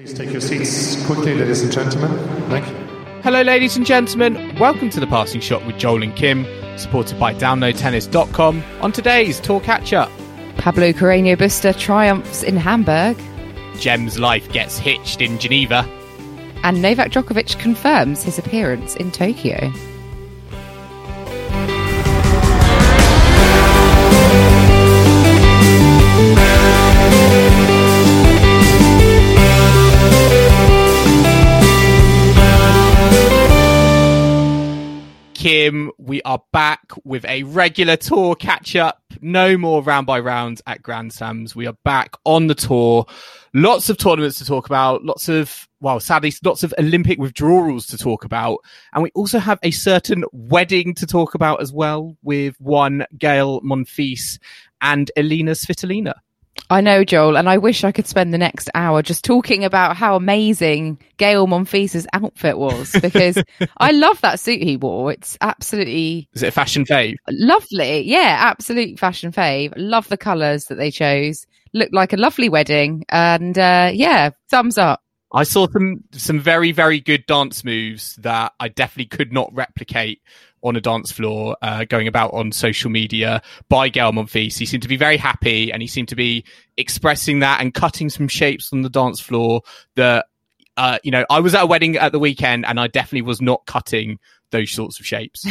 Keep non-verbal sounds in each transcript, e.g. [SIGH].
Please take your seats quickly, ladies and gentlemen. Thank you. Hello, ladies and gentlemen. Welcome to the Passing Shot with Joel and Kim, supported by DownloadTennis.com. On today's Tour Catch Up, Pablo Carreño Busta triumphs in Hamburg, GEMS Life gets hitched in Geneva, and Novak Djokovic confirms his appearance in Tokyo. Kim, we are back with a regular tour catch up. No more round by round at Grand Slams. We are back on the tour. Lots of tournaments to talk about. Lots of, well, sadly, lots of Olympic withdrawals to talk about. And we also have a certain wedding to talk about as well with one Gael Monfils and Elena Svitolina. I know, Joel, and I wish I could spend the next hour just talking about how amazing Gael Monfils' outfit was because [LAUGHS] I love that suit he wore. It's absolutely Is it a fashion fave? lovely. Yeah, absolute fashion fave. Love the colours that they chose. Looked like a lovely wedding, and uh, yeah, thumbs up. I saw some some very very good dance moves that I definitely could not replicate on a dance floor uh, going about on social media by Gael Monfils. He seemed to be very happy and he seemed to be expressing that and cutting some shapes on the dance floor that uh, you know, I was at a wedding at the weekend and I definitely was not cutting those sorts of shapes.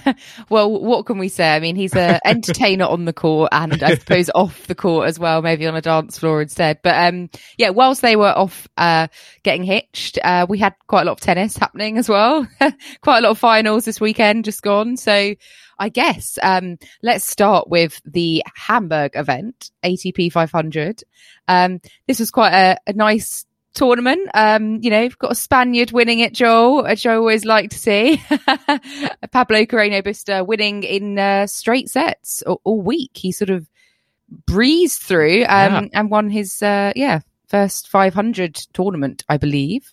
[LAUGHS] well, what can we say? I mean, he's a [LAUGHS] entertainer on the court and I suppose off the court as well, maybe on a dance floor instead. But um, yeah, whilst they were off uh, getting hitched, uh, we had quite a lot of tennis happening as well. [LAUGHS] quite a lot of finals this weekend just gone. So I guess um, let's start with the Hamburg event, ATP 500. Um, this was quite a, a nice tournament. Um, you know, you've got a Spaniard winning it, Joel, which I always like to see. [LAUGHS] Pablo Carreño Busta winning in uh, straight sets all, all, week. He sort of breezed through um, yeah. and won his, uh, yeah, first 500 tournament, I believe.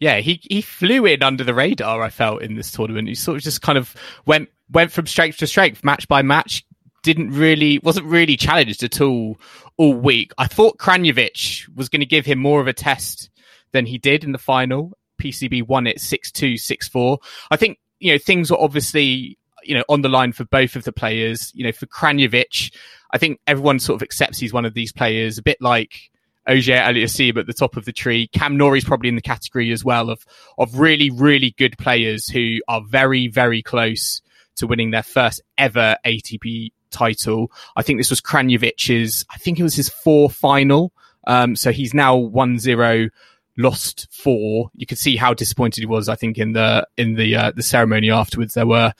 Yeah, he, he flew in under the radar, I felt, in this tournament. He sort of just kind of went went from strength to strength, match by match, didn't really wasn't really challenged at all all week. I thought Krajinovic was going to give him more of a test than he did in the final. PCB won it 6-2, 6-4. I think, you know, things were obviously, you know, on the line for both of the players. You know, for Krajinovic, I think everyone sort of accepts he's one of these players, a bit like Auger Aliassime at the top of the tree. Cam Norrie's probably in the category as well of, of really, really good players who are very, very close to winning their first ever ATP title. I think this was Krajinovic's, I think it was his four final. Um, so he's now 1-0 lost four. You could see how disappointed he was. I think in the in the uh, the ceremony afterwards, there were,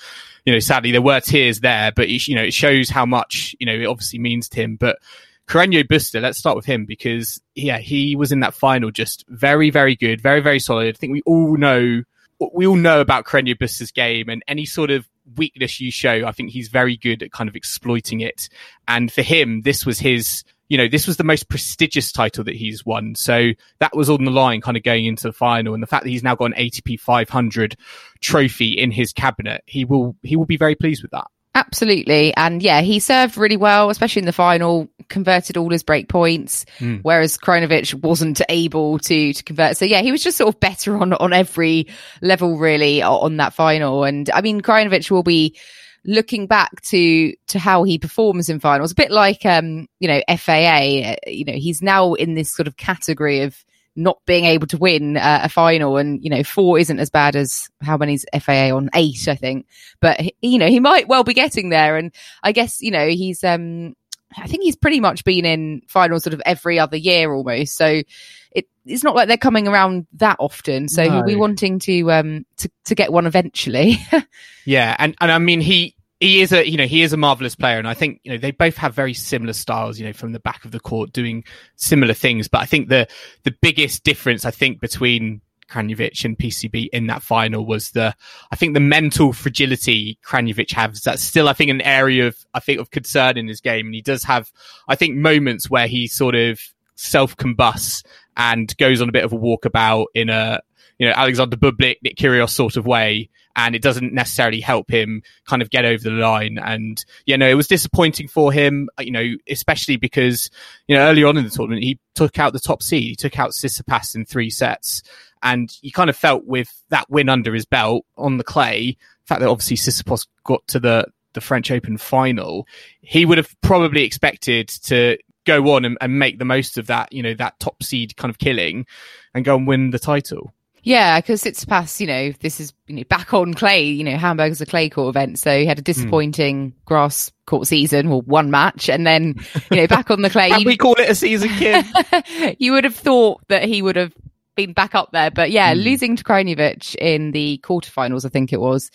you know, sadly there were tears there, but it, you know it shows how much you know it obviously means to him. But Carreño Busta, let's start with him because yeah, he was in that final just very very good, very very solid. I think we all know we all know about Carreño Busta's game and any sort of weakness you show, I think he's very good at kind of exploiting it. And for him, this was his, you know, this was the most prestigious title that he's won. So that was on the line kind of going into the final. And the fact that he's now got an ATP 500 trophy in his cabinet, he will, he will be very pleased with that. Absolutely. And yeah, he served really well, especially in the final, converted all his break points, mm. whereas Krajinovic wasn't able to, to convert. So yeah, he was just sort of better on, on every level really on that final. And I mean, Krajinovic will be looking back to, to how he performs in finals, a bit like, um, you know, FAA, you know, he's now in this sort of category of, not being able to win uh, a final. And you know four isn't as bad as how many's FAA on eight I think. But you know he might well be getting there. And I guess you know he's um I think he's pretty much been in finals sort of every other year almost. So it it's not like they're coming around that often. So no. he'll be wanting to um to to get one eventually. [LAUGHS] Yeah. And and I mean he he is a you know he is a marvelous player, and I think you know they both have very similar styles. You know, from the back of the court, doing similar things. But I think the the biggest difference I think between Krajinovic and PCB in that final was the I think the mental fragility Krajinovic has. That's still I think an area of I think of concern in his game, and he does have I think moments where he sort of self combusts and goes on a bit of a walkabout in a you know Alexander Bublik, Nick Kyrgios sort of way and it doesn't necessarily help him kind of get over the line. And, you know, it was disappointing for him, you know, especially because, you know, early on in the tournament, he took out the top seed. He took out Tsitsipas in three sets. And you kind of felt with that win under his belt on the clay, the fact that obviously Tsitsipas got to the, the French Open final, he would have probably expected to go on and, and make the most of that, you know, that top seed kind of killing and go and win the title. Yeah, because it's past, you know, this is you know, back on clay. You know, Hamburg is a clay court event, so he had a hmm. disappointing mm. grass court season, or one match, and then you know back on the clay. [LAUGHS] we call it a season, kid. [LAUGHS] you would have thought that he would have been back up there, but yeah, mm. losing to Krajinovic in the quarterfinals, I think it was,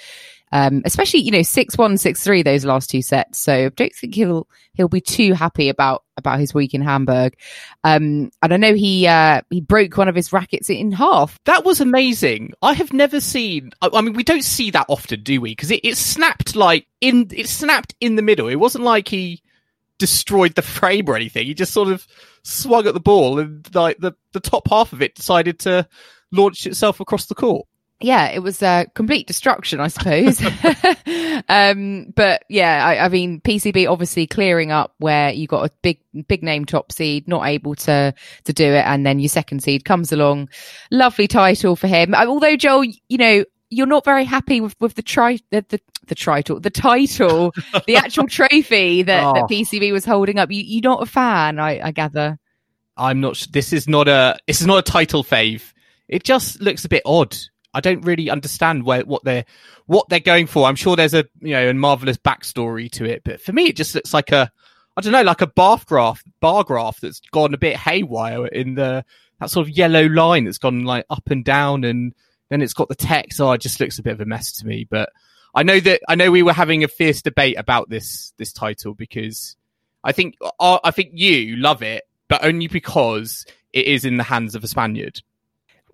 um, especially you know six one six three those last two sets. So I don't think he'll he'll be too happy about about his week in Hamburg. Um, and I know he uh, he broke one of his rackets in half. That was amazing. I have never seen. I, I mean, we don't see that often, do we? Because it, it snapped like in it snapped in the middle. It wasn't like he destroyed the [LAUGHS] frame or anything. He just sort of swung at the ball and like the the top half of it decided to launch itself across the court yeah, it was a complete destruction, I suppose. [LAUGHS] um, but yeah, I, I, mean, PCB obviously clearing up where you got a big, big name top seed, not able to, to do it. And then your second seed comes along. Lovely title for him. Uh, although Joel, you know, you're not very happy with, with the tri, the, the, the title, the title, the actual [LAUGHS] trophy that, oh. that PCB was holding up. You, you're not a fan, I, I gather. I'm not, this is not a, this is not a title fave. It just looks a bit odd I don't really understand where what they're what they're going for. I'm sure there's a you know a marvelous backstory to it, but for me, it just looks like a I don't know, like a bar graph, bar graph that's gone a bit haywire in the that sort of yellow line that's gone like up and down, and then it's got the text. Oh, it just looks a bit of a mess to me. But I know that I know we were having a fierce debate about this this title because I think uh, I think you love it, but only because it is in the hands of a Spaniard.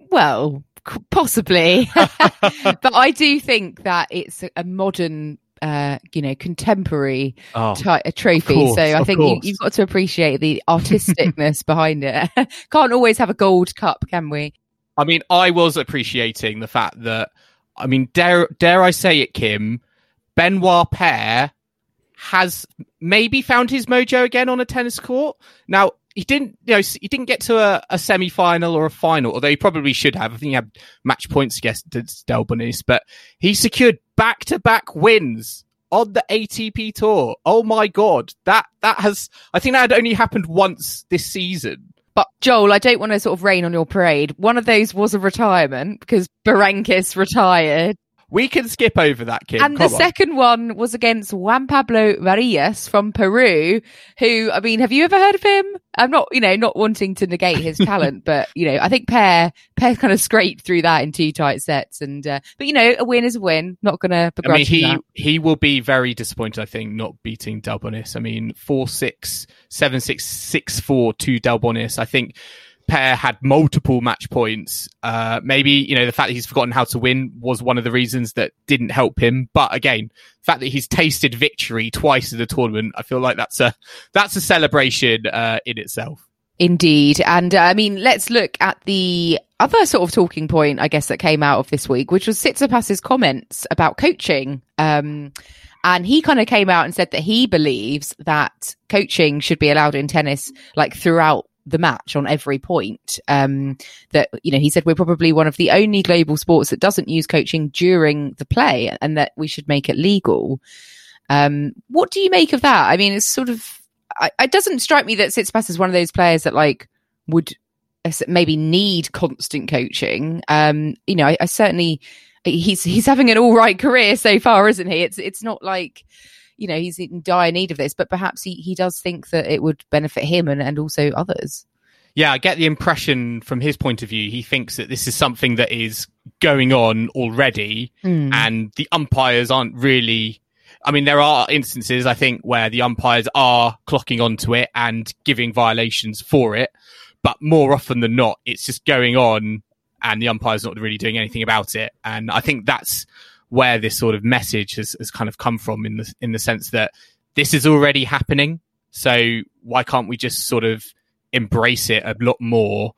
Well, possibly, [LAUGHS] but I do think that it's a modern uh, you know, contemporary oh, ty- a trophy. Course, so I think you, have got to appreciate the artisticness [LAUGHS] behind it. [LAUGHS] Can't always have a gold cup, can we? I mean, I was appreciating the fact that, I mean, dare dare I say it, Kim, Benoit Paire has maybe found his mojo again on a tennis court. Now, he didn't, you know, he didn't get to a, a semi final or a final, although he probably should have. I think he had match points against Delbonis, but he secured back to back wins on the ATP tour. Oh my God. That, that has, I think that had only happened once this season. But Joel, I don't want to sort of rain on your parade. One of those was a retirement because Berankis retired. We can skip over that, kid. And Come the on. second one was against Juan Pablo Varillas from Peru, who, I mean, have you ever heard of him? I'm not, you know, not wanting to negate his [LAUGHS] talent, but, you know, I think Paire, Paire kind of scraped through that in two tight sets. And, uh, but, you know, a win is a win. Not going to I mean, he, that. he will be very disappointed, I think, not beating Delbonis. I mean, 4 6, 7 6, 6 4 to Delbonis. I think Paire had multiple match points. Uh, maybe, you know, the fact that he's forgotten how to win was one of the reasons that didn't help him. But again, the fact that he's tasted victory twice in the tournament, I feel like that's a, that's a celebration, uh, in itself. Indeed. And uh, I mean, let's look at the other sort of talking point, I guess, that came out of this week, which was Tsitsipas's comments about coaching. Um, and he kind of came out and said that he believes that coaching should be allowed in tennis, like throughout the match on every point. Um, that, you know, he said we're probably one of the only global sports that doesn't use coaching during the play and that we should make it legal. Um, what do you make of that? I mean, it's sort of, I, it doesn't strike me that Tsitsipas is one of those players that like would maybe need constant coaching. Um, you know, I, I certainly, he's, he's having an all right career so far, isn't he? It's, it's not like, you know, he's in dire need of this, but perhaps he, he does think that it would benefit him and, and also others. Yeah, I get the impression from his point of view, he thinks that this is something that is going on already, mm. and the umpires aren't really. I mean, there are instances I think where the umpires are clocking onto it and giving violations for it, but more often than not, it's just going on and the umpire's not really doing anything about it. And I think that's where this sort of message has, has kind of come from in the in the sense that this is already happening. So why can't we just sort of embrace it a lot more?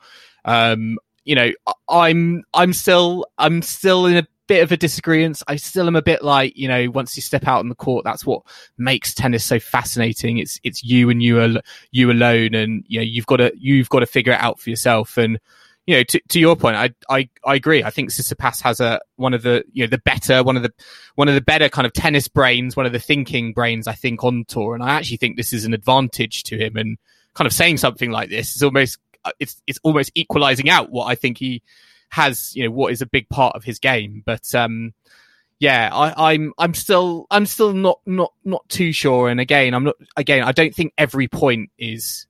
Um, you know, I'm I'm still I'm still in a bit of a disagreement. I still am a bit like, you know, once you step out on the court, that's what makes tennis so fascinating. It's it's you and you al- you alone, and you know you've got to you've got to figure it out for yourself. And you know, to, to your point, I, I I agree. I think Tsitsipas has a one of the you know the better one of the one of the better kind of tennis brains, one of the thinking brains. I think on tour, and I actually think this is an advantage to him. And kind of saying something like this is almost it's it's almost equalizing out what I think he has you know what is a big part of his game. But um, yeah, I, I'm I'm still I'm still not not not too sure. And again, I'm not again. I don't think every point is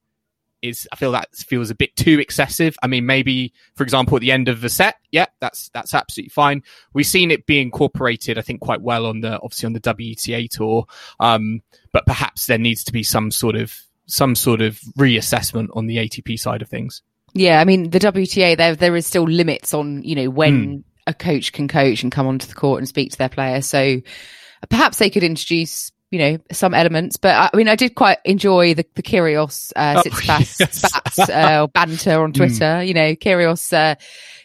is I feel that feels a bit too excessive. I mean, maybe for example at the end of the set, yeah, that's that's absolutely fine. We've seen it be incorporated, I think, quite well on the obviously on the WTA tour. Um, but perhaps there needs to be some sort of some sort of reassessment on the ATP side of things. Yeah, I mean the WTA there there is still limits on you know when mm. a coach can coach and come onto the court and speak to their player. So perhaps they could introduce you know some elements, but I, I mean I did quite enjoy the the Kyrgios uh, oh, [LAUGHS] yes. spats uh, banter on hmm. Twitter. Mm. You know Kyrgios. Uh,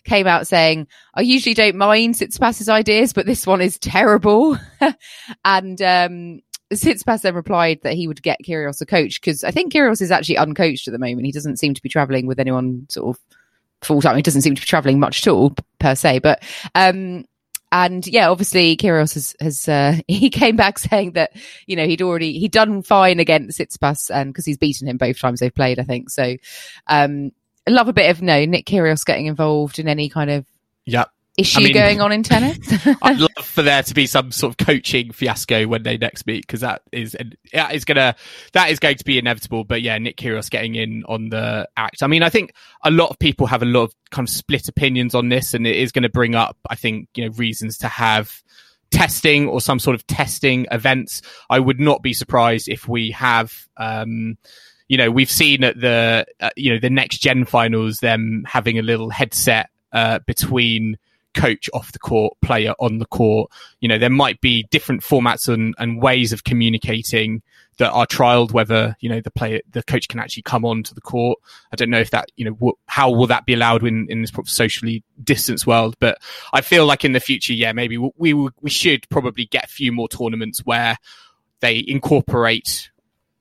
came out saying, I usually don't mind Tsitsipas's ideas, but this one is terrible. [LAUGHS] and, um, Tsitsipas then replied that he would get Kyrgios a coach because I think Kyrgios is actually uncoached at the moment. He doesn't seem to be traveling with anyone sort of full time. He doesn't seem to be traveling much at all per se, but, um, and yeah, obviously Kyrgios has, has uh, [LAUGHS] he came back saying that, you know, he'd already, he'd done fine against Tsitsipas and because he's beaten him both times they've played, I think. So, um, love a bit of no Nick Kyrgios getting involved in any kind of yeah issue I mean, going on in tennis. [LAUGHS] I'd [LAUGHS] love for there to be some sort of coaching fiasco when they next meet because that is that is gonna that is going to be inevitable. But yeah, Nick Kyrgios getting in on the act. I mean, I think a lot of people have a lot of kind of split opinions on this, and it is going to bring up, I think, you know, reasons to have testing or some sort of testing events. I would not be surprised if we have. Um, you know, we've seen at the, uh, you know, the next gen finals, them having a little headset, uh, between coach off the court, player on the court. You know, there might be different formats and, and ways of communicating that are trialed, whether, you know, the player, the coach can actually come on to the court. I don't know if that, you know, how will that be allowed in, in this socially distanced world? But I feel like in the future, yeah, maybe we, we, we should probably get a few more tournaments where they incorporate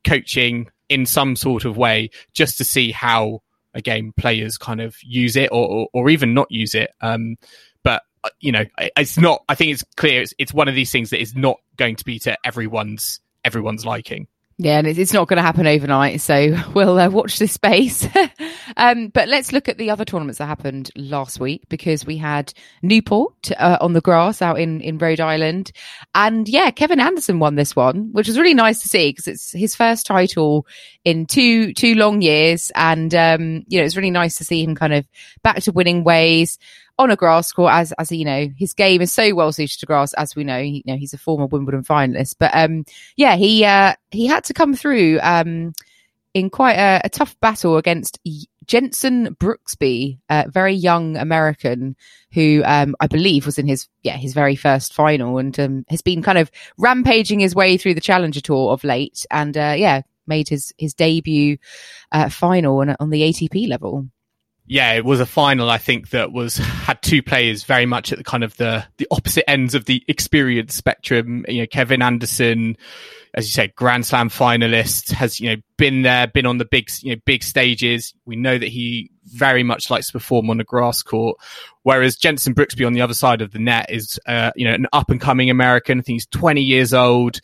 coaching in some sort of way just to see how again players kind of use it or, or, or even not use it. Um, you know, it's not. I think it's clear. It's, it's one of these things that is not going to be to everyone's everyone's liking. Yeah, and it's not going to happen overnight. So [LAUGHS] we'll uh, watch this space. [LAUGHS] um, but let's look at the other tournaments that happened last week because we had Newport uh, on the grass out in, in Rhode Island. And yeah, Kevin Anderson won this one, which was really nice to see because it's his first title in two, two long years. And, um, you know, it's really nice to see him kind of back to winning ways on a grass court as as you know his game is so well suited to grass as we know he, you know he's a former Wimbledon finalist. But um yeah he uh he had to come through um in quite a, a tough battle against Jenson Brooksby a very young American who um I believe was in his yeah his very first final and um, has been kind of rampaging his way through the Challenger Tour of late and uh yeah made his his debut uh, final on, on the ATP level yeah, it was a final. I think that was had two players very much at the kind of the the opposite ends of the experience spectrum. You know, Kevin Anderson, as you said, Grand Slam finalist, has you know been there, been on the big you know big stages. We know that he very much likes to perform on a grass court. Whereas Jenson Brooksby on the other side of the net is uh, you know an up and coming American. I think he's 20 years old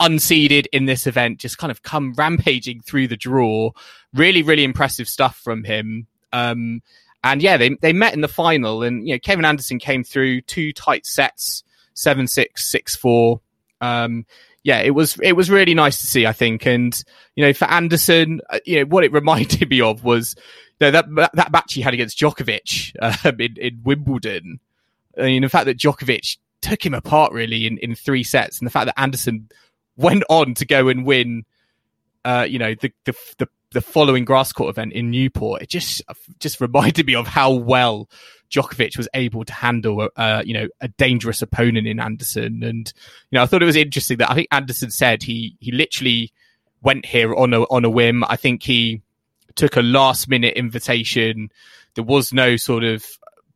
unseeded in this event, just kind of come rampaging through the draw. Really, really impressive stuff from him. Um, and yeah, they they met in the final, and you know Kevin Anderson came through two tight sets, seven six six four. Um, yeah, it was it was really nice to see, I think, and you know for Anderson, uh, you know what it [LAUGHS] reminded me of was you know, that that match he had against Djokovic uh, [LAUGHS] in, in Wimbledon. I mean, the fact that Djokovic took him apart really in, in three sets. And the fact that Anderson went on to go and win, uh, you know, the, the, the, the following grass court event in Newport, it just, just reminded me of how well Djokovic was able to handle, uh, you know, a dangerous opponent in Anderson. And, you know, I thought it was interesting that I think Anderson said he, he literally went here on a, on a whim. I think he took a last minute invitation. There was no sort of,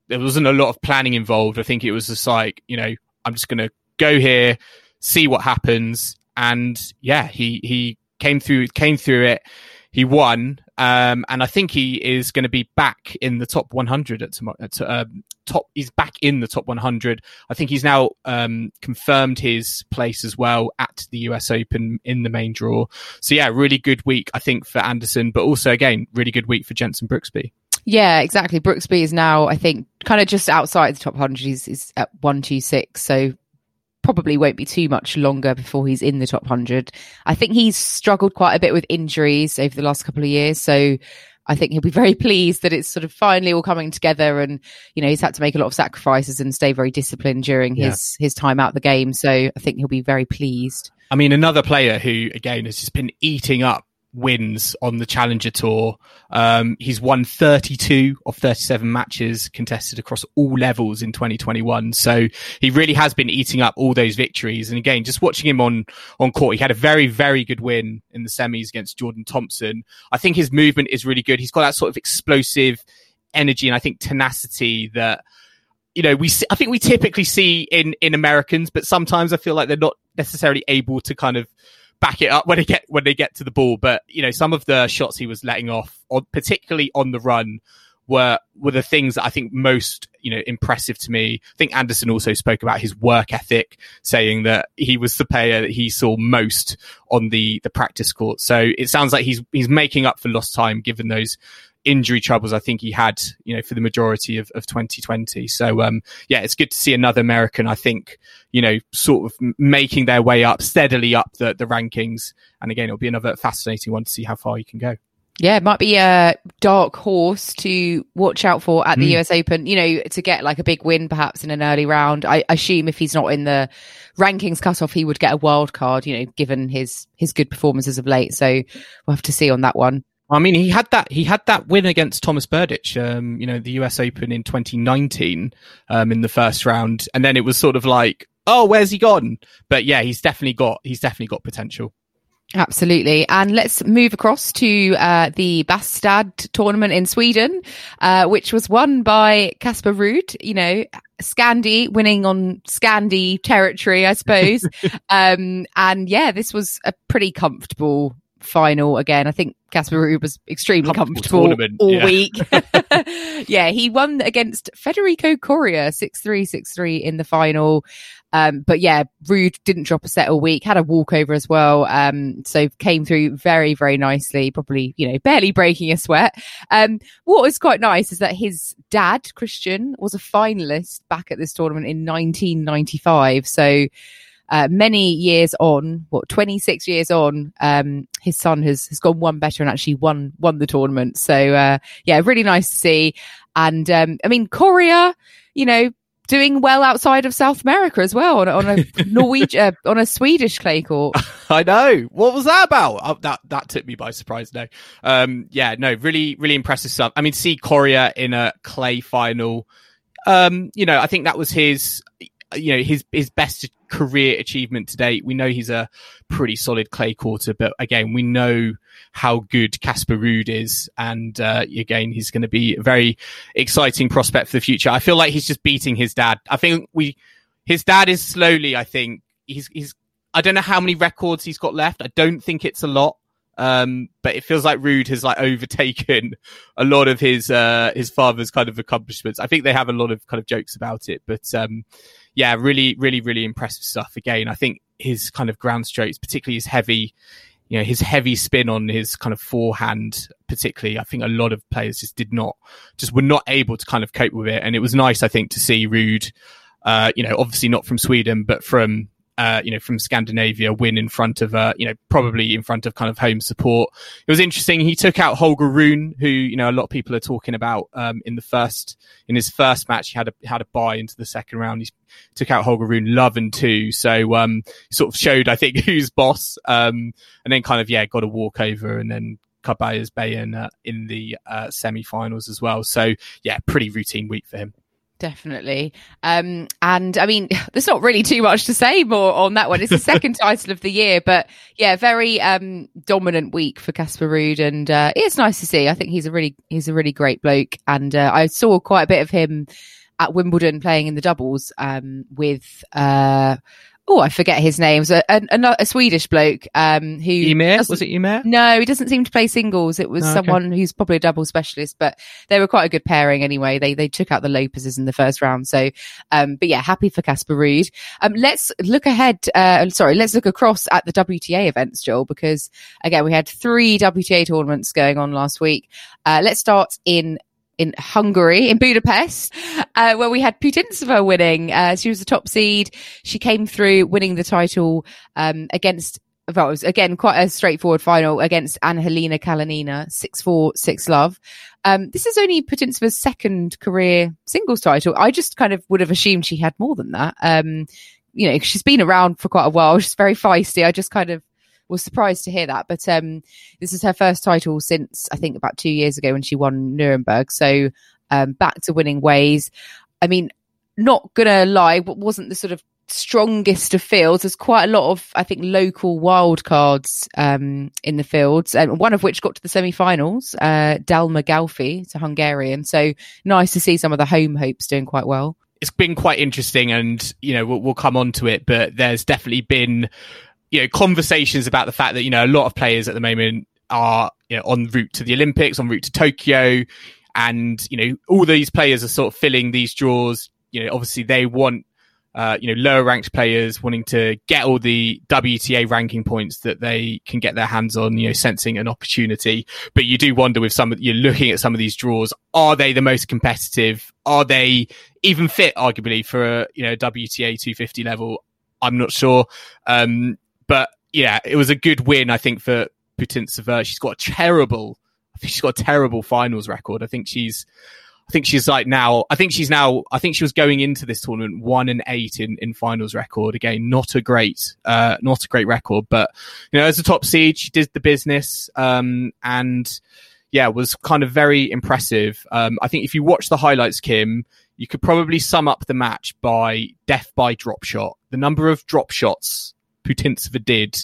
there wasn't a lot of planning involved. I think it was just like, you know, I'm just going to go here, see what happens. And yeah, he, he came through, came through it. He won. Um, and I think he is going to be back in the top 100 at, at um, top. He's back in the top 100. I think he's now um, confirmed his place as well at the US Open in the main draw. So yeah, really good week I think for Anderson, but also again really good week for Jenson Brooksby. Yeah, exactly. Brooksby is now, I think, kind of just outside the top 100. He's, he's at 126. So probably won't be too much longer before he's in the top 100. I think he's struggled quite a bit with injuries over the last couple of years. So I think he'll be [LAUGHS] very pleased that it's sort of finally all coming together and, you know, he's had to make a lot of sacrifices and stay very disciplined during yeah. his, his time out the game. So I think he'll be very pleased. I mean, another player who, again, has just been eating up wins on the Challenger Tour. Um, he's won 32 of 37 matches contested across all levels in 2021. So he really has been eating up all those victories. And again, just watching him on, on court, he had a very, very good win in the semis against Jordan Thompson. I think his movement is really good. He's got that sort of explosive energy and I think tenacity that, you know, we, I think we typically see in, in Americans, but sometimes I feel like they're not necessarily able to kind of, back it up when they get when they get to the ball. But you know, some of the shots he was letting off, particularly on the run, were were the things that I think most you know impressive to me. I think Anderson also spoke about his work ethic, saying that he was the player that he saw most on the the practice court. So it sounds like he's he's making up for lost time given those injury troubles I think he had, you know, for the majority of, of 2020. So, um, yeah, it's good to see another American, I think, you know, sort of making their way up steadily up the, the rankings. And again, it'll be another fascinating one to see how far he can go. Yeah, it might be a dark horse to watch out for at the mm. US Open, you know, to get like a big win perhaps in an early round. I assume if he's not in the rankings cutoff, he would get a wild card, you know, given his, his good performances of late. So we'll have to see on that one. I mean, he had that he had that win against Thomas Berdych, um, you know, the US Open in 2019 um, in the first round, and then it was sort of like, oh, where's he gone? But yeah, he's definitely got he's definitely got potential. Absolutely. And let's move across to uh, the Bastad tournament in Sweden, uh, which was won by Casper Ruud, you know, Scandi winning on Scandi territory, I suppose. [LAUGHS] um, and yeah, this was a pretty comfortable final again. I think Casper Ruud was extremely comfortable, comfortable all yeah. week. [LAUGHS] [LAUGHS] yeah, he won against Federico Coria 6-3, 6-3 in the final. Um, but yeah, Ruud didn't drop a set all week, had a walkover as well. Um, so came through very, very nicely, probably, you know, barely breaking a sweat. Um, what was quite nice is that his dad, Christian, was a finalist back at this tournament in 1995. So, uh, many years on, what, 26 years on, um, his son has, has gone one better and actually won, won the tournament. So, uh, yeah, really nice to see. And, um, I mean, Coria, you know, doing well outside of South America as well on, on a [LAUGHS] Norwegian, uh, on a Swedish clay court. [LAUGHS] I know. What was that about? Oh, that, that took me by surprise. No. Um, yeah, no, really, really impressive stuff. I mean, see Coria in a clay final. Um, you know, I think that was his, you know, his, his best career achievement to date. We know he's a pretty solid clay quarter, but again, we know how good Casper Ruud is. And, uh, again, he's going to be a very exciting prospect for the future. I feel like he's just beating his dad. I think we, his dad is slowly, I think he's, he's, I don't know how many records he's got left. I don't think it's a lot. Um, but it feels like Ruud has like overtaken a lot of his, uh, his father's kind of accomplishments. I think they have a lot of kind of jokes about it, but, um, yeah, really, really, really impressive stuff. Again, I think his kind of ground strokes, particularly his heavy, you know, his heavy spin on his kind of forehand, particularly, I think a lot of players just did not, just were not able to kind of cope with it. And it was nice, I think, to see Ruud, uh, you know, obviously not from Sweden, but from uh, you know, from Scandinavia win in front of, uh, you know, probably in front of kind of home support. It was interesting. He took out Holger Rune, who, you know, a lot of people are talking about, um, in the first, in his first match, he had a, had a buy into the second round. He took out Holger Rune love and two. So, um, sort of showed, I think, [LAUGHS] who's boss. Um, and then kind of, yeah, got a walkover and then Carballes Baena uh, in the uh, semi-finals as well. So yeah, pretty routine week for him. Definitely. Um, and I mean, [LAUGHS] there's not really too much to say more on that one. It's the second [LAUGHS] title of the year, but yeah, very um, dominant week for Casper Ruud, and uh, it's nice to see. I think he's a really he's a really great bloke, and uh, I saw quite a bit of him at Wimbledon playing in the doubles um, with uh, oh, I forget his name. It was a, a, a Swedish bloke um, who Emir was it Emir? No, he doesn't seem to play singles. It was oh, someone who's probably a double specialist, but they were quite a good pairing anyway. They they took out the Lopez's in the first round. So, um, but yeah, happy for Casper Ruud. Um, let's look ahead. Uh, sorry, let's look across at the WTA events, Joel, because again we had three WTA tournaments going on last week. Uh, let's start in in Hungary, in Budapest, uh, where we had Putintseva winning. Uh, she was the top seed. She came through winning the title um, against, well, it was again quite a straightforward final against Angelina Kalinina, 6-4, 6 love. Um, this is only Putintseva's second career singles title. I just kind of would have assumed she had more than that. Um, you know, she's been around for quite a while. She's very feisty. I just kind of was surprised to hear that. But um, this is her first title since I think about two years ago when she won Nuremberg. So um, back to winning ways. I mean, not gonna lie, wasn't the sort of strongest of fields. There's quite a lot of, I think, local wild cards um, in the fields, and one of which got to the semi-finals. Uh, Dalma Galfi, it's a Hungarian, so nice to see some of the home hopes doing quite well. It's been quite interesting, and you know we'll, we'll come on to it, but there's definitely been you know, conversations about the fact that, you know, a lot of players at the moment are, you know, en route to the Olympics, on route to Tokyo. And, you know, all these players are sort of filling these draws. You know, obviously they want, uh, you know, lower ranked players wanting to get all the WTA ranking points that they can get their hands on, you know, sensing an opportunity. But you do wonder with some you're looking at some of these draws, are they the most competitive? Are they even fit, arguably, for a, you know, WTA 250 level? I'm not sure. Um, but yeah, it was a good win, I think, for Putintseva. She's got a terrible, I think she's got a terrible finals record. I think she's, I think she's like now, I think she's now, I think she was going into this tournament one and eight in, in finals record. Again, not a great, uh, not a great record, but, you know, as a top seed, she did the business, um, and yeah, was kind of very impressive. Um, I think if you watch the highlights, Kim, you could probably sum up the match by death by drop shot. The number of drop shots Putintseva did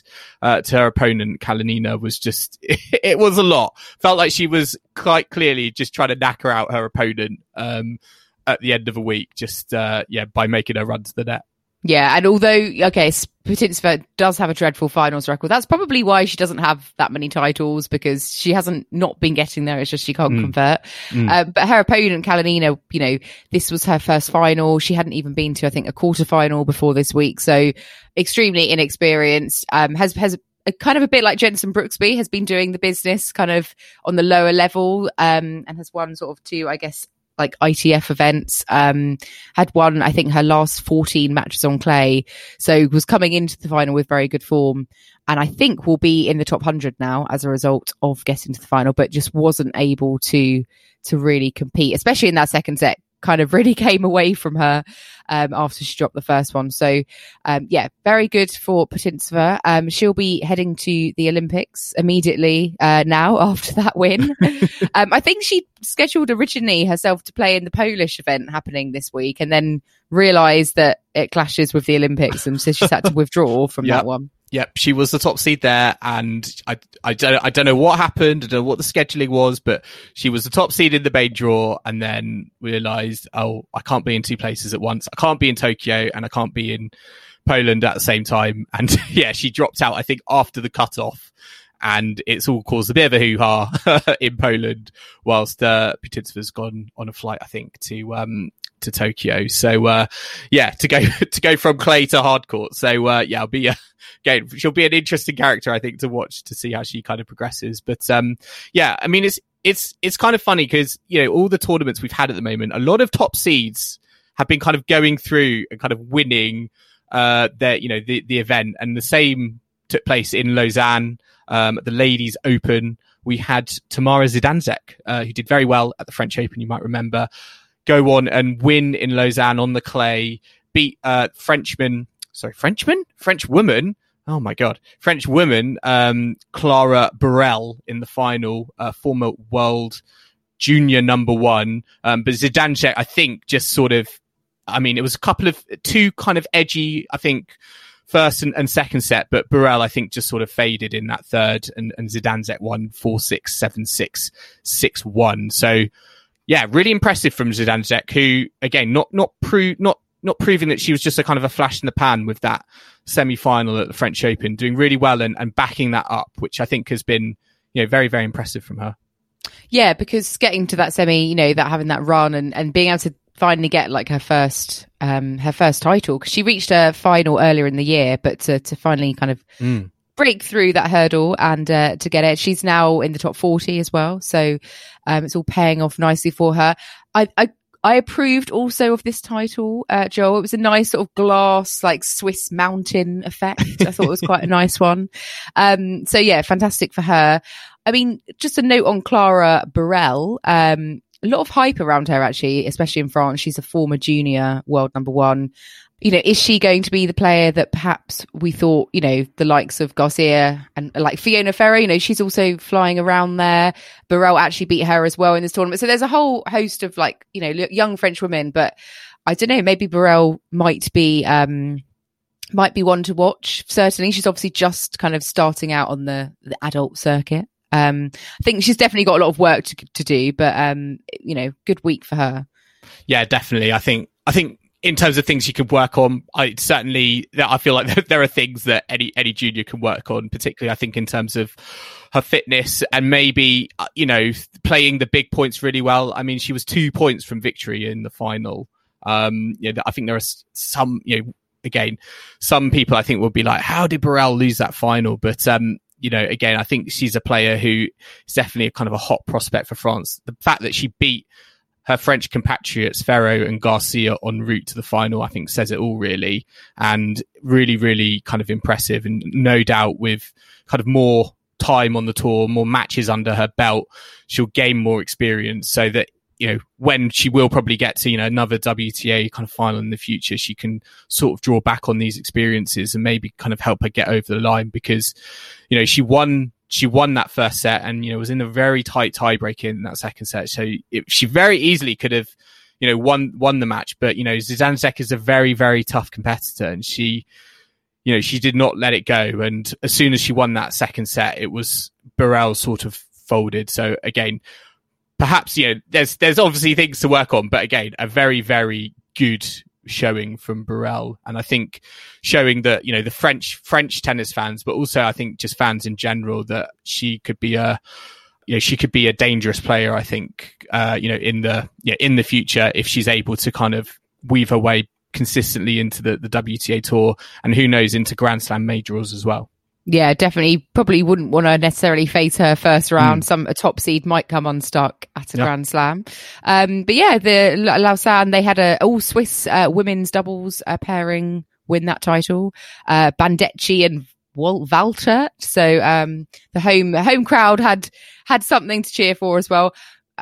uh, to her opponent Kalinina was just [LAUGHS] it, was a lot. Felt like she was quite clearly just trying to knacker out her opponent um, at the end of a week, just uh, yeah, by making her run to the net. Yeah, and although okay, Putintseva does have a dreadful finals record, that's probably why she doesn't have that many titles because she hasn't not been getting there. It's just she can't mm. convert. Mm. Um, but her opponent Kalinina, you know, this was her first final. She hadn't even been to I think a quarter final before this week, so extremely inexperienced. Um, has has a, kind of a bit like Jenson Brooksby has been doing the business kind of on the lower level, um, and has won sort of two, I guess, like ITF events. Um, had won, I think, her last 14 matches on clay. So was coming into the final with very good form. And I think will be in the top 100 now as a result of getting to the final, but just wasn't able to, to really compete, especially in that second set kind of really [LAUGHS] came away from her um, after she dropped the first one. So, um, yeah, very good for Putintseva. Um, she'll be heading to the Olympics immediately uh, now [LAUGHS] after that win. [LAUGHS] Um, I think she scheduled originally herself to play in the Polish event happening this week and then realised that it clashes with the Olympics and so she's had to withdraw from yep. that one. Yep, she was the top seed there, and I, I don't, I don't know what happened. I don't know what the scheduling was, but she was the top seed in the main draw, and then realised, oh, I can't be in two places at once. I can't be in Tokyo, and I can't be in Poland at the same time. [LAUGHS] And yeah, she dropped out. I think after the cutoff, and it's all caused a bit of a hoo ha [LAUGHS] in Poland, whilst uh, Putintseva's gone on a flight, I think, to um to Tokyo. So uh, yeah, to go [LAUGHS] to go from clay to hard court. So uh, yeah, I'll be. Uh, again, she'll be an interesting character, I think, to watch to see how she kind of progresses. But um, yeah, I mean, it's it's it's kind of funny because you know all the tournaments we've had at the moment, a lot of top seeds have been kind of going through and kind of winning uh, their, you know, the, the event and the same took place in Lausanne, um, at the ladies open. We had Tamara Zidansek, uh, who did very well at the French Open. You might remember go on and win in Lausanne on the clay, beat, uh, Frenchman, sorry, Frenchman, French woman. Oh my God, French woman, um, Clara Burel in the final, uh, former world junior number one. Um, but Zidansek, I think, just sort of, I mean, it was a couple of two kind of edgy, I think, first and, and second set, but Burel, I think, just sort of faded in that third, and, and Zidansek won four six seven six six one. So, yeah, really impressive from Zidansek, who again, not not pro- not not proving that she was just a kind of a flash in the pan with that semi final at the French Open, doing really well and, and backing that up, which I think has been you know very very impressive from her. Yeah, because getting to that semi, you know, that having that run and, and being able to finally get like her first um her first title because she reached a final earlier in the year, but to to finally kind of Mm. Break through that hurdle and uh, to get it, she's now in the top forty as well. So um, it's all paying off nicely for her. I. I I approved also of this title, uh, Joel. It was a nice sort of glass, like Swiss mountain effect. I thought it was quite a [LAUGHS] nice one. Um, so yeah, fantastic for her. I mean, just a note on Clara Burel. Um, a lot of hype around her actually, especially in France. She's a former junior world number one. You know, is she going to be the player that perhaps we thought, you know, the likes of Garcia and like Fiona Ferro, you know, she's also flying around there. Burel actually beat her as well in this tournament. So there's a whole host of like, you know, young French women, but I don't know, maybe Burel might be, um, might be one to watch. Certainly, she's obviously just kind of starting out on the, the adult circuit. Um, I think she's definitely got a lot of work to, to do, but um, you know, good week for her. Yeah, definitely. I think I think in terms of things you can work on, I certainly I feel like [LAUGHS] there are things that any any junior can work on. Particularly, I think in terms of her fitness and maybe uh, you know playing the big points really well. I mean, she was two points from victory in the final. Um, yeah, I think there are some you know again some people I think will be like, how did Burel lose that final? But um, you know, again, I think she's a player who is definitely a kind of a hot prospect for France. The fact that she beat her French compatriots Ferro and Garcia en route to the final, I think says it all really, and really, really kind of impressive. And no doubt with kind of more time on the tour, more matches under her belt, she'll gain more experience so that you know, when she will probably get to, you know, another WTA kind of final in the future, she can sort of draw back on these experiences and maybe kind of help her get over the line because, you know, she won, she won that first set and, you know, was in a very tight tiebreak in that second set. So it, she very easily could have, you know, won, won the match. But, you know, Zidansek is a very, very tough competitor and she, you know, she did not let it go. And as soon as she won that second set, it was Burel sort of folded. So again, perhaps you know there's there's obviously things to work on, but again, a very very good showing from Burel, and I think showing that you know the French French tennis fans, but also I think just fans in general that she could be a you know she could be a dangerous player. I think uh, you know in the yeah in the future if she's able to kind of weave her way consistently into the the WTA tour, and who knows into Grand Slam majors as well. Yeah, definitely. Probably wouldn't want to necessarily face her first round. Mm. Some a top seed might come unstuck at a yep. Grand Slam. Um, but yeah, the Lausanne they had a all Swiss uh, women's doubles uh, pairing win that title. Uh, Bandecchi and Walt Waltert. So um, the home the home crowd had had something to cheer for as well.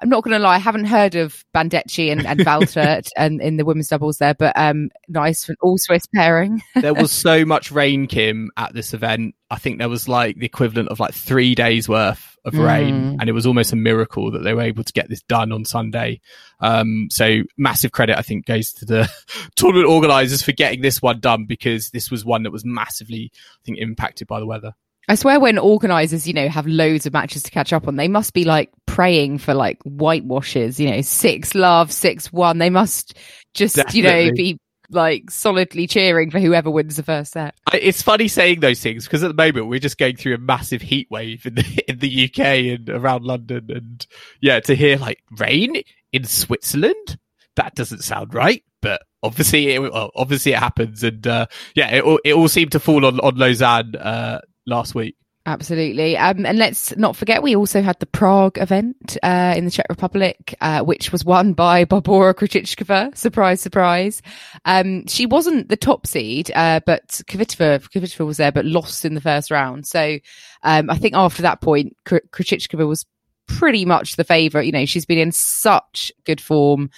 I'm not going to lie, I haven't heard of Bandecchi and, and [LAUGHS] Valter and in the women's doubles there, but um, nice for an all Swiss pairing. [LAUGHS] there was so much rain, Kim, at this event. I think there was like the equivalent of like three days worth of rain, Mm. and it was almost a miracle that they were able to get this done on Sunday. Um, so massive credit, I think, goes to the [LAUGHS] tournament organisers for getting this one done because this was one that was massively, I think, impacted by the weather. I swear when organisers, you know, have loads of matches to catch up on, they must be like praying for like whitewashes, you know, six love, six one. They must just, you know, be like solidly cheering for whoever wins the first set. I- It's funny saying those things because at the moment we're just going through a massive heat wave in the in the UK and around London, and yeah, to hear like rain in Switzerland, that doesn't sound right. But obviously, it, well, obviously it happens, and uh, yeah, it all, it all seemed to fall on on Lausanne uh, last week. Absolutely. Um, and let's not forget, we also had the Prague event uh, in the Czech Republic, uh, which was won by [LAUGHS] Barbora Krejcikova. Surprise, surprise. Um, she wasn't the top seed, uh, but Kvitova, Kvitova was there, but lost in the first round. So um, I think after that point, Krejcikova was pretty much the favourite. You know, she's been in such good form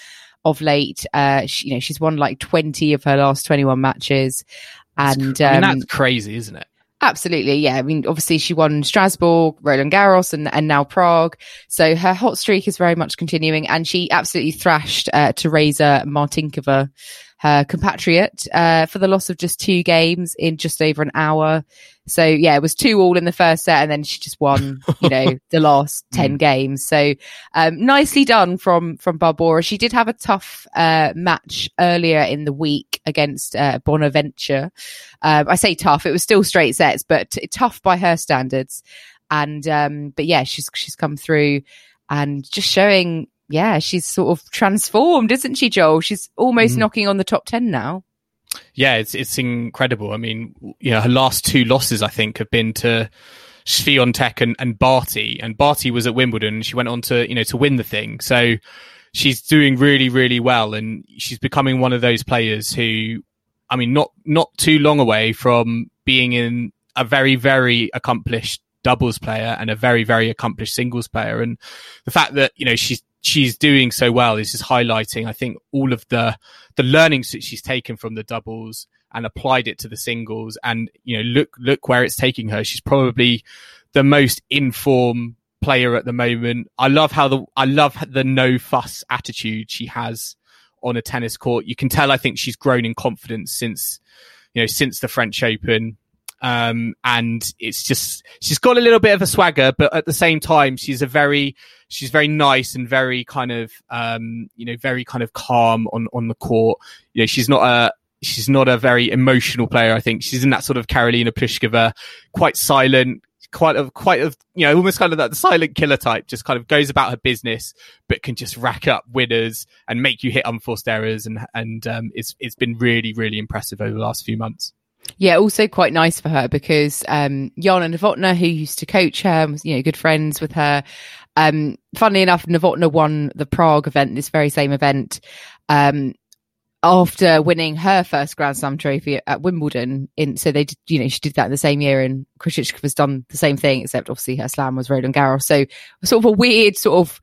of late. Uh, she, you know, she's won like 20 of her last 21 matches. And that's, I mean, that's um, crazy, isn't it? Absolutely, yeah. I mean, obviously she won Strasbourg, Roland Garros, and and now Prague. So her hot streak is very much continuing, and she absolutely thrashed uh, Tereza Martincova, her compatriot, uh, for the loss of just two games in just over an hour. So yeah, it was two all in the first set, and then she just won, you know, [LAUGHS] the last ten mm. games. So um, nicely done from from Barbora. She did have a tough uh, match earlier in the week against uh, Bonaventure. Um, I say tough; it was still straight sets, but t- tough by her standards. And um, but yeah, she's she's come through and just showing. Yeah, she's sort of transformed, isn't she, Joel? She's almost mm. knocking on the top ten now yeah, it's it's incredible. I mean, you know, her last two losses I think have been to Swiatek and, and Barty, and Barty was at Wimbledon. and She went on to you know to win the thing, so she's doing really really well, and she's becoming one of those players who, I mean, not not too long away from being in a very very accomplished doubles player and a very very accomplished singles player, and the fact that you know she's she's doing so well This is just highlighting, I think, all of the the learnings that she's taken from the doubles and applied it to the singles. And you know, look look where it's taking her. She's probably the most informed player at the moment. I love how the I love the no fuss attitude she has on a tennis court. You can tell I think she's grown in confidence since you know since the French Open. Um, and it's just, she's got a little bit of a swagger, but at the same time, she's a very, she's very nice and very kind of, um, you know, very kind of calm on, on the court. You know, she's not a, she's not a very emotional player. I think she's in that sort of Karolina Pliskova, quite silent, quite of quite of you know almost kind of that silent killer type just kind of goes about her business but can just rack up winners and make you hit unforced errors and and um, it's it's been really really impressive over the last few months yeah, also quite nice for her because um, Jana Novotna, who used to coach her, was you know good friends with her. Um, funnily enough, Novotna won the Prague event, this very same event, um, after winning her first Grand Slam trophy at Wimbledon. In so they, did, you know, she did that in the same year, and has done the same thing, except obviously her slam was Roland Garros. So sort of a weird sort of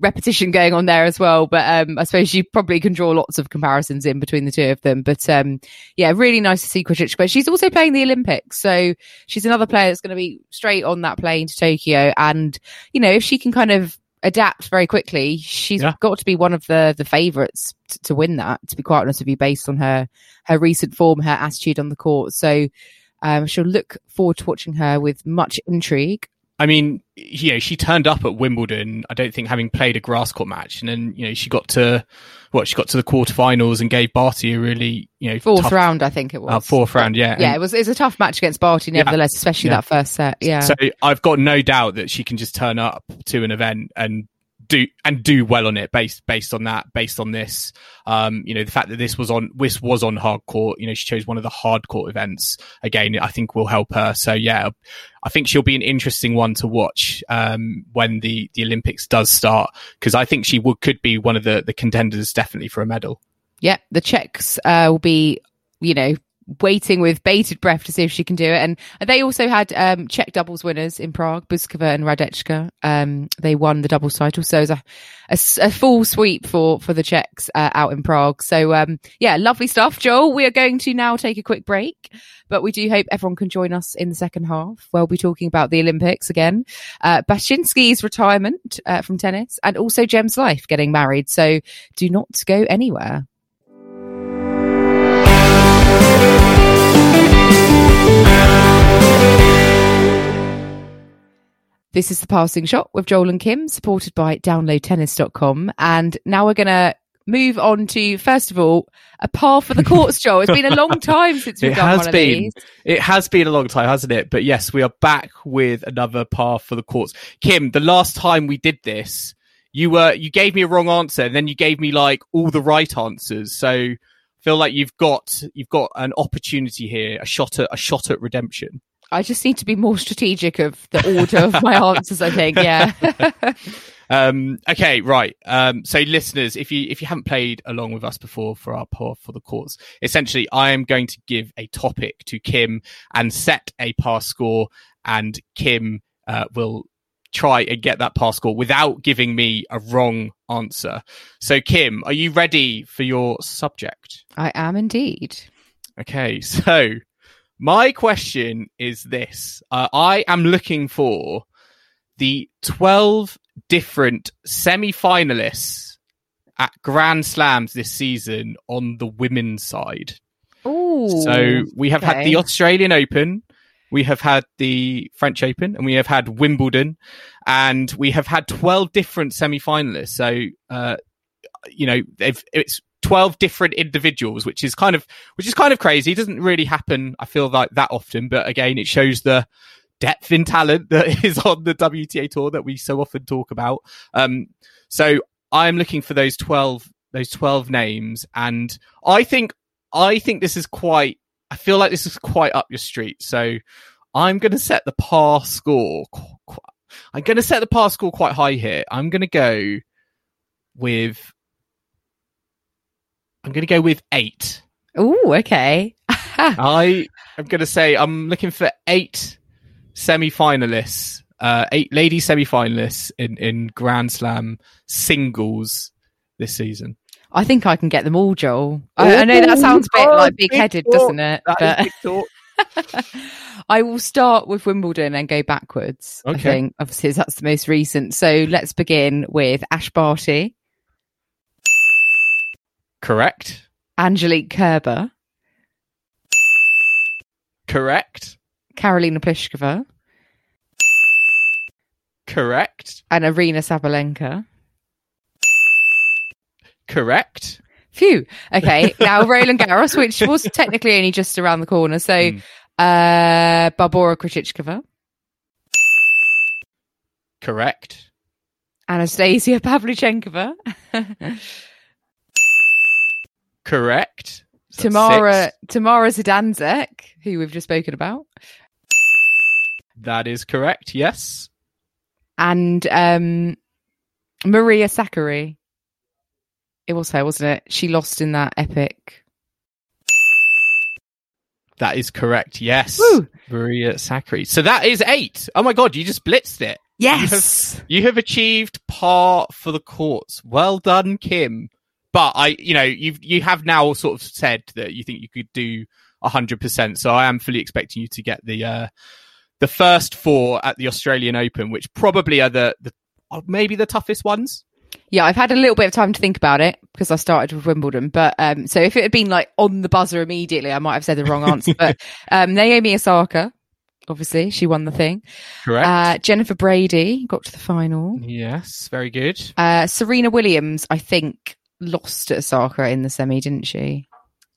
repetition going on there as well. But um, I suppose you probably can draw lots of comparisons in between the two of them. But um, yeah, really nice to see But She's also playing the Olympics, so she's another player that's going to be straight on that plane to Tokyo. And you know, if she can kind of adapt very quickly, she's yeah. got to be one of the the favourites t- to win that. To be quite honest with you, based on her her recent form, her attitude on the court, so. Um, she'll look forward to watching her with much intrigue. I mean, you know, she turned up at Wimbledon. I don't think having played a grass court match, and then you know she got to what she got to the quarterfinals and gave Barty a really you know fourth tough, round. I think it was uh, fourth round. Yeah, yeah. And, it was it was a tough match against Barty, nevertheless, yeah, especially yeah. that first set. Yeah. So I've got no doubt that she can just turn up to an event and do and do well on it based based on that based on this um you know the fact that this was on this was on hard court you know she chose one of the hard court events again i think will help her so yeah i think she'll be an interesting one to watch um when the the olympics does start because i think she would could be one of the the contenders definitely for a medal. Yeah the czechs uh, will be you know waiting with bated breath to see if she can do it. And they also had um, Czech doubles winners in Prague, Bouzkova and Hradečka. Um, they won the doubles title, so it was a, a, a full sweep for for the Czechs uh, out in Prague. So um, yeah, lovely stuff, Joel. We are going to now take a quick break, but we do hope everyone can join us in the second half. We'll be talking about the Olympics again, uh, Bacsinszky's retirement uh, from tennis, and also GEMS Life getting married. So do not go anywhere. This is the passing shot with Joel and Kim, supported by downloadtennis.com. And now we're going to move on to, first of all, a par for the [LAUGHS] courts, Joel. It's been a long time since we've it done has one been. of these. It has been a long time, hasn't it? But yes, we are back with another par for the courts. Kim, the last time we did this, you were you gave me a wrong answer, and then you gave me like all the right answers. So I feel like you've got you've got an opportunity here, a shot at a shot at redemption. I just need to be more strategic of the order of my [LAUGHS] answers. I think, yeah. [LAUGHS] Um, okay, right. Um, so listeners, if you if you haven't played along with us before for our for the courts, essentially I am going to give a topic to Kim and set a pass score, and Kim uh, will try and get that pass score without giving me a wrong answer. So Kim, are you ready for your subject? I am indeed. Okay, so my question is this: uh, I am looking for the twelve different semi-finalists at Grand Slams this season on the women's side. Oh, So we have had the Australian Open, we have had the French Open, and we have had Wimbledon, and we have had twelve different semi-finalists. So, uh, you know, they've, it's twelve different individuals, which is kind of which is kind of crazy. It doesn't really happen, I feel like that often, but again, it shows the depth in talent [LAUGHS] that is on the WTA tour that we so often talk about. Um, so I'm looking for those twelve those twelve names, and I think I think this is quite. I feel like this is quite up your street. So I'm going to set the par score. I'm going to set the par score quite high here. I'm going to go with. I'm going to go with eight. Oh, okay. [LAUGHS] I am going to say I'm looking for eight semi-finalists, uh, eight lady semi-finalists in in Grand Slam singles this season. I think I can get them all, Joel. I, I know that sounds a bit like big big-headed, doesn't it? But is big talk. [LAUGHS] I will start with Wimbledon and go backwards. I Okay. think obviously that's the most recent. So let's begin with Ash Barty, Correct. Angelique Kerber, Correct. Karolina Pliskova, Correct. and Aryna Sabalenka. Correct. Phew. Okay. Now Roland Garros, which was [LAUGHS] technically only just around the corner. So, Mm. uh, Barbora Krejcikova, Correct. Anastasia Pavlyuchenkova, [LAUGHS] Correct. So Tamara. Tamara Zidansek, who we've just spoken about, That is correct. Yes. and, um, Maria Sakkari. It was her, wasn't it? She lost in that epic. That is correct. Yes. Woo! Maria Sakkari. So that is eight. Oh my God. You just blitzed it. Yes. You have achieved par for the courts. Well done, Kim. But I, you know, you've, you have now sort of said that you think you could do a hundred percent. So I am fully expecting you to get the, uh, the first four at the Australian Open, which probably are the, the, uh, maybe the toughest ones. Yeah, I've had a little bit of time to think about it because I started with Wimbledon. But um, so if it had been like on the buzzer immediately, I might have said the wrong answer. But [LAUGHS] um, Naomi Osaka, obviously, she won the thing. Correct. Uh, Jennifer Brady got to the final. yes. Very good. Uh, Serena Williams, I think, lost to Osaka in the semi, didn't she?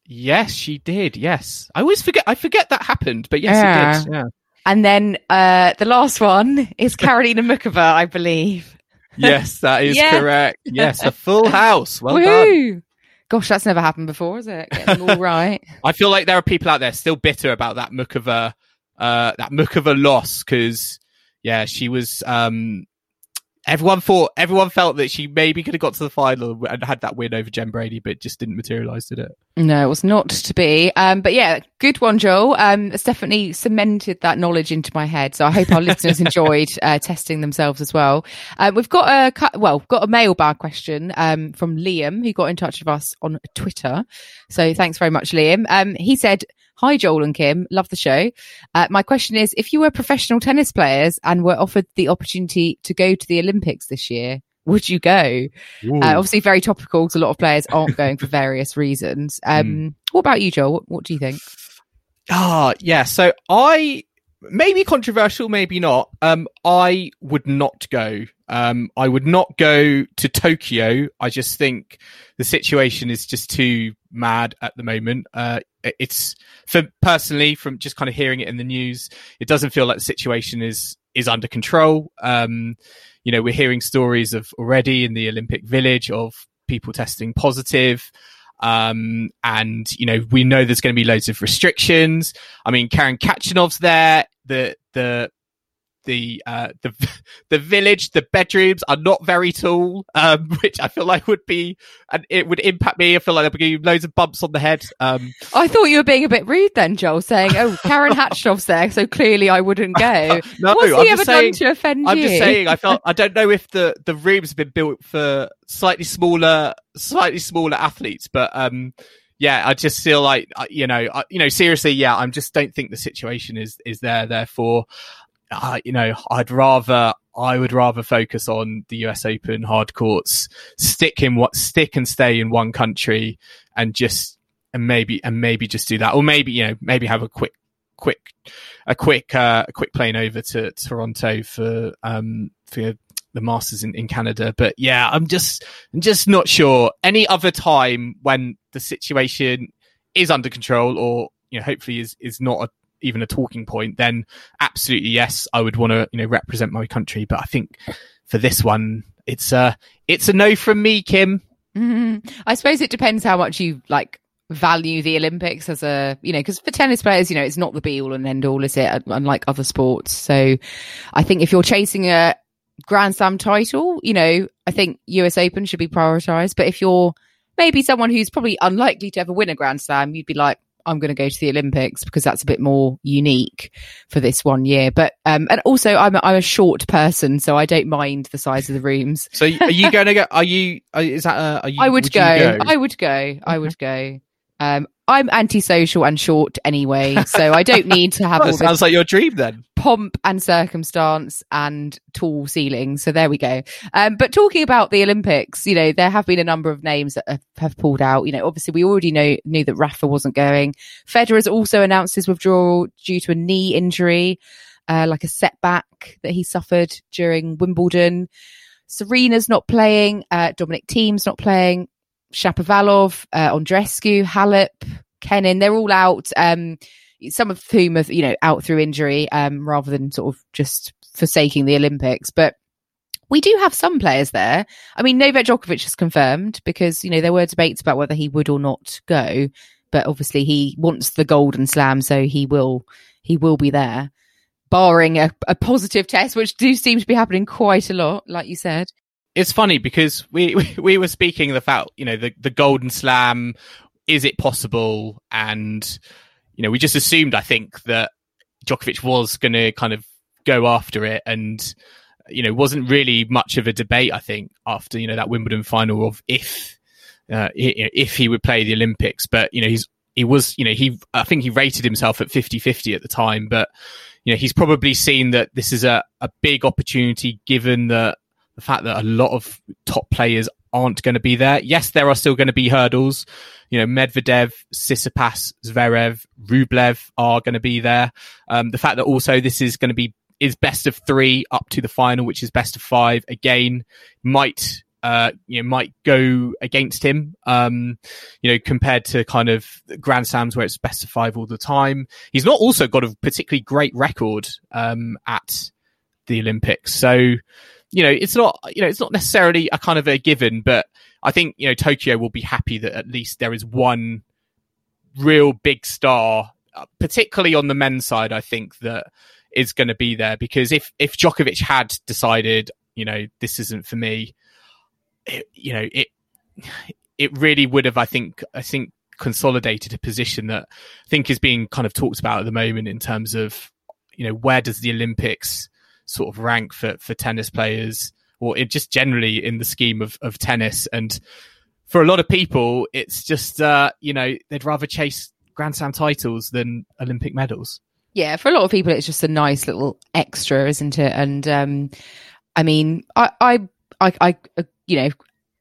Yes, she did. Yes. I always forget, I forget that happened, but yes, Yeah. it did. Yeah. And then uh, the last one [LAUGHS] is Karolina Muchova, I believe. Yes, that is [LAUGHS] Yeah. correct. Yes, a full [LAUGHS] house. Well done. Gosh, that's never happened before, is it? Getting all right. I feel like there are people out there still bitter about that Muchova, uh, that Muchova loss because, yeah, she was. Um, everyone thought, everyone felt that she maybe could have got to the final and had that win over Jen Brady, but just didn't materialize, did it? No, it was not to be. Um, but yeah, good one, Joel. Um, it's definitely cemented that knowledge into my head. So I hope our [LAUGHS] listeners enjoyed uh, testing themselves as well. Um, we've got a well, got a mailbag question um, from Liam who got in touch with us on Twitter. So thanks very much, Liam. Um, he said. Hi, Joel and Kim. Love the show. Uh, my question is, if you were professional tennis players and were offered the opportunity to go to the Olympics this year, would you go? Uh, obviously, very topical because a lot of players aren't going for various reasons. [LAUGHS] Um, What about you, Joel? What, what do you think? Ah, yeah. So I maybe controversial, maybe not. Um, I would not go. Um, I would not go to Tokyo. I just think the situation is just too mad at the moment. Uh, it's for personally from just kind of hearing it in the news, it doesn't feel like the situation is is under control. Um, you know, we're hearing stories of already in the Olympic Village of people testing positive. Um, and you know, we know there's going to be loads of restrictions. I mean, Karen Khachanov's there. the the the uh, the [LAUGHS] the village, the bedrooms are not very tall, um, [LAUGHS] which I feel like would be and it would impact me. I feel like there'd be loads of bumps on the head. Um, I thought you were being a bit rude then, Joel, saying, "Oh, Karen Khachanov's there, so clearly I wouldn't go." [LAUGHS] no, What's I'm he ever just saying, done to offend I'm you? just saying. I felt I don't know if the the rooms have been built for slightly smaller, slightly smaller athletes, but um, yeah, I just feel like uh, you know, you know, seriously, yeah, I just don't think the situation is is there. Therefore, uh, you know, I'd rather I would rather focus on the US Open hard courts, stick in what stick and stay in one country, and just and maybe and maybe just do that, or maybe you know maybe have a quick quick a quick uh, a quick plane over to Toronto for um for the Masters in, in Canada. But yeah, I'm just I'm just not sure. Any other time when the situation is under control or you know hopefully is is not a, even a talking point, then absolutely yes, I would want to you know represent my country. But I think for this one, it's a it's a no from me, Kim. Mhm. I suppose it depends how much you like value the Olympics as a, you know, because for tennis players, you know, it's not the be all and end all, is it? Unlike other sports. So I think if you're chasing a Grand Slam title, you know, I think US Open should be prioritized. But if you're maybe someone who's probably unlikely to ever win a Grand Slam, you'd be like, I'm going to go to the Olympics because that's a bit more unique for this one year. But um, and also I'm a, I'm a short person, so I don't mind the size of the rooms. So are you [LAUGHS] going to go? Are you? Are, is that? A, are you, I would, you go. I would go. I would go. Um, I'm antisocial and short anyway, so I don't need to have Well, all sounds like your dream then. pomp and circumstance and tall ceilings. So there we go. Um, but talking about the Olympics, you know, there have been a number of names that have, have pulled out. You know, obviously we already know knew that Rafa wasn't going. Federer's also announced his withdrawal due to a knee injury, uh, like a setback that he suffered during Wimbledon. Serena's not playing. Uh, Dominic Thiem's not playing. Shapovalov, uh, Andreescu, Halep, Kenin, they're all out. Um, some of whom are, you know, out through injury, um, rather than sort of just forsaking the Olympics. But we do have some players there. I mean, Novak Djokovic has confirmed because, you know, there were debates about whether he would or not go, but obviously he wants the golden slam. So he will, he will be there barring a, a positive test, which do seem to be happening quite a lot, like you said. It's funny because we, [LAUGHS] we, we were speaking the fact you know, the, the golden slam. Is it possible? And, you know, we just assumed, I think, that Djokovic was going to kind of go after it and, you know, wasn't really much of a debate, I think, after, you know, that Wimbledon final of if, uh, if he would play the Olympics. But, you know, he's, he was, you know, he, I think he rated himself at 50 50 at the time, but, you know, he's probably seen that this is a, a big opportunity given the, the fact that a lot of top players aren't going to be there. Yes, there are still going to be hurdles. You know, Medvedev, Tsitsipas, Zverev, Rublev are going to be there. Um, the fact that also this is going to be is best of three up to the final, which is best of five again, might uh, you know, might go against him, um, you know, compared to kind of Grand Slams where it's best of five all the time. He's not also got a particularly great record, um, at the Olympics. So, you know, it's not, you know, it's not necessarily a kind of a given, but I think, you know, Tokyo will be happy that at least there is one real big star, uh, particularly on the men's side, I think that is going to be there. Because if, if Djokovic had decided, you know, this isn't for me, it, you know, it, it really would have, I think, I think consolidated a position that I think is being kind of talked about at the moment in terms of, you know, where does the Olympics sort of rank for, for tennis players or it just generally in the scheme of, of tennis. And for a lot of people, it's just, uh, you know, they'd rather chase Grand Slam titles than Olympic medals. Yeah, for a lot of people, it's just a nice little extra, isn't it? And um, I mean, I, I, I, I, you know,